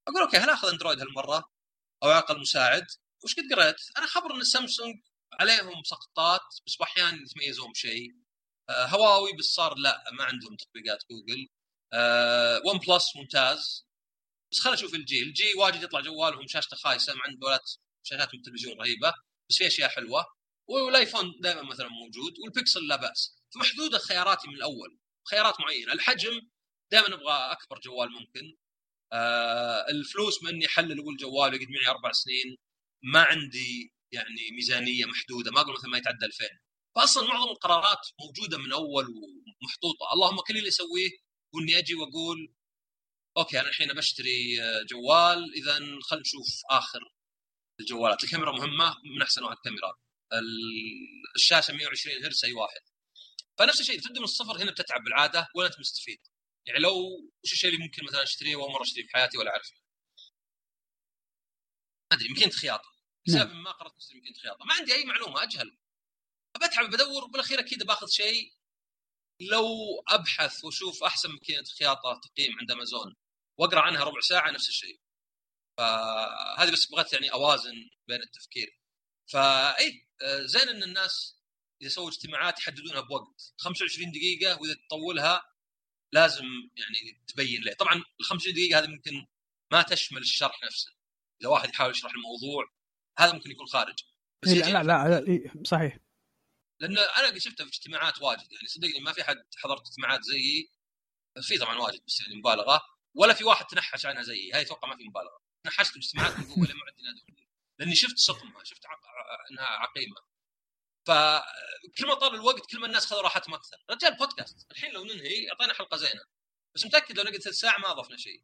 أقول okay هل آخذ أندرويد هالمرة؟ أو الاقل مساعد. وش قد قريت؟ أنا خبر إن سامسونج عليهم سقطات بس أحيانا يتميزون بشيء. هواوي بس صار لا ما عندهم تطبيقات جوجل. آه ون بلس ممتاز. بس خلينا نشوف إل جي. إل جي واجد يطلع جوالهم شاشته خايسة مع عند ذولاك شاشات من التلفزيون رهيبة بس في أشياء حلوة. والآيفون دائما مثلا موجود والبكسل لا بأس. فمحدودة خياراتي من الأول. خيارات معينة. الحجم دائما أبغى أكبر جوال ممكن. آه الفلوس من إني أحلل أقول جوال يقعد معي أربع سنين ما عندي يعني ميزانية محدودة. ما أقول مثلا ما يتعدى 2000 فاصلا معظم القرارات موجودة من اول ومحطوطة. اللهم كل اللي اسويه هو إني أجي وأقول أوكي أنا الحين بشتري جوال اذا خلينا نشوف آخر الجوالات. الكاميرا مهمة من أحسن واحد كاميرا الشاشة 120 هرتز أي واحد. فنفس الشيء تبدأ من الصفر هنا بتتعب بالعادة. ولا أنت مستفيد؟ يعني لو وش الشيء اللي ممكن مثلا أشتريه اول مرة أشتريه في حياتي ولا أعرفه؟ ما أدري يمكن خياطة. بسبب ما قررت اشتري يمكن خياطة. ما عندي أي معلومة أجهل. بتعب بدور وبالأخير أكيد باخذ شيء. لو أبحث وأشوف أحسن ماكينه خياطة تقييم عند أمازون وأقرأ عنها ربع ساعة نفس الشيء. فهذه بس بغيت يعني أوازن بين التفكير. فاي زين إن الناس إذا سووا اجتماعات يحددونها بوقت. 25 دقيقة وإذا تطولها لازم يعني تبين ليه طبعا ال 25 دقيقة هذه ممكن ما تشمل الشرح نفسه. إذا واحد يحاول يشرح الموضوع هذا ممكن يكون خارج. بس لا لا, لا, لا صحيح. لأن أنا قد شفتها في اجتماعات واجد يعني صدقني ما في حد حضرت اجتماعات زيي. في طبعا واجد بس يعني مبالغة ولا في واحد تنحش عنها زيي. هاي أتوقع ما في مبالغة. تنحشت باجتماعات من جوجل ما عندي نادي لأني شفت صدمه شفت عق... إنها عقيمة. فكل ما طال الوقت كل ما الناس خذوا راحتهم أكثر. رجال بودكاست الحين لو ننهي اعطينا حلقة زينة. بس متأكد لو نقعد ثلاث ساعة ما أضفنا شيء.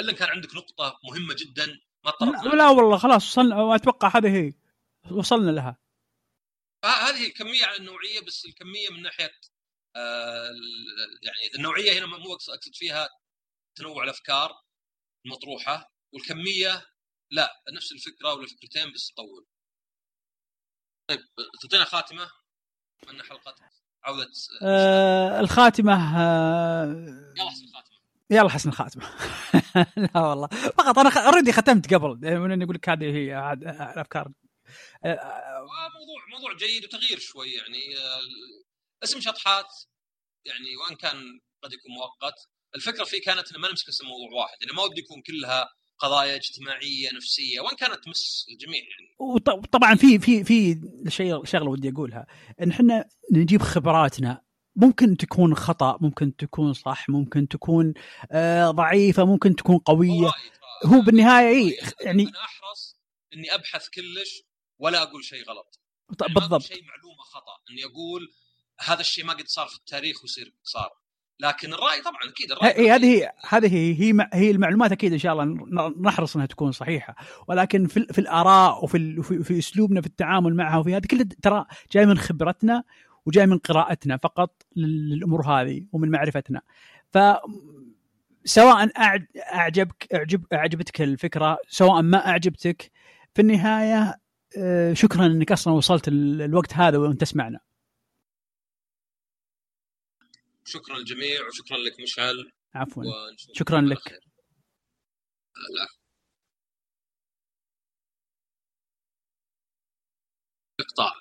إلا كان عندك نقطة مهمة جدا ما لا, لا والله خلاص وصلنا أتوقع هذه هي. وصلنا لها. هذه الكمية على النوعية بس الكمية من ناحية آه يعني النوعية هنا مو أقصد فيها تنوع الأفكار المطروحة والكمية لا نفس الفكرة ولا فكرتين بس تطول طيب تعطينا خاتمة؟ من حلقة عودة آه الخاتمة آه يلا حسن الخاتمة. يلا حسن الخاتمة. لا والله فقط أنا اوريدي ختمت قبل يعني أقول لك هذه هي الأفكار. موضوع موضوع جيد وتغيير شوي يعني اسم شطحات يعني وإن كان قد يكون مؤقت. الفكرة فيه كانت ان ما نمسك اسم موضوع واحد يعني ما ودي يكون كلها قضايا اجتماعية نفسية وإن كانت تمس الجميع يعني. وطبعا في في في شيء شغلة ودي أقولها إن إحنا نجيب خبراتنا ممكن تكون خطأ ممكن تكون صح ممكن تكون آه ضعيفة ممكن تكون قوية. هو بالنهاية اي يعني أنا أحرص إني أبحث كلش ولا أقول شيء غلط. يعني بالضبط. شيء معلومة خطأ. إني أقول هذا الشيء ما قد صار في التاريخ ويصير صار. لكن الرأي طبعا أكيد الرأي هذه هذه هي هي هي المعلومات أكيد إن شاء الله نحرص إنها تكون صحيحة. ولكن في, في الآراء وفي في, في أسلوبنا في التعامل معها وفي هذا كله ترى جاي من خبرتنا وجاي من قراءتنا فقط للأمور هذه ومن معرفتنا. ف سواء أعجبك أعجب أعجبتك الفكرة سواء ما أعجبتك في النهاية شكرا إنك أصلا وصلت الوقت هذا وأنت تسمعنا. شكرا للجميع وشكرا لك مشعل. عفوا. شكرا لك. لا اقطاع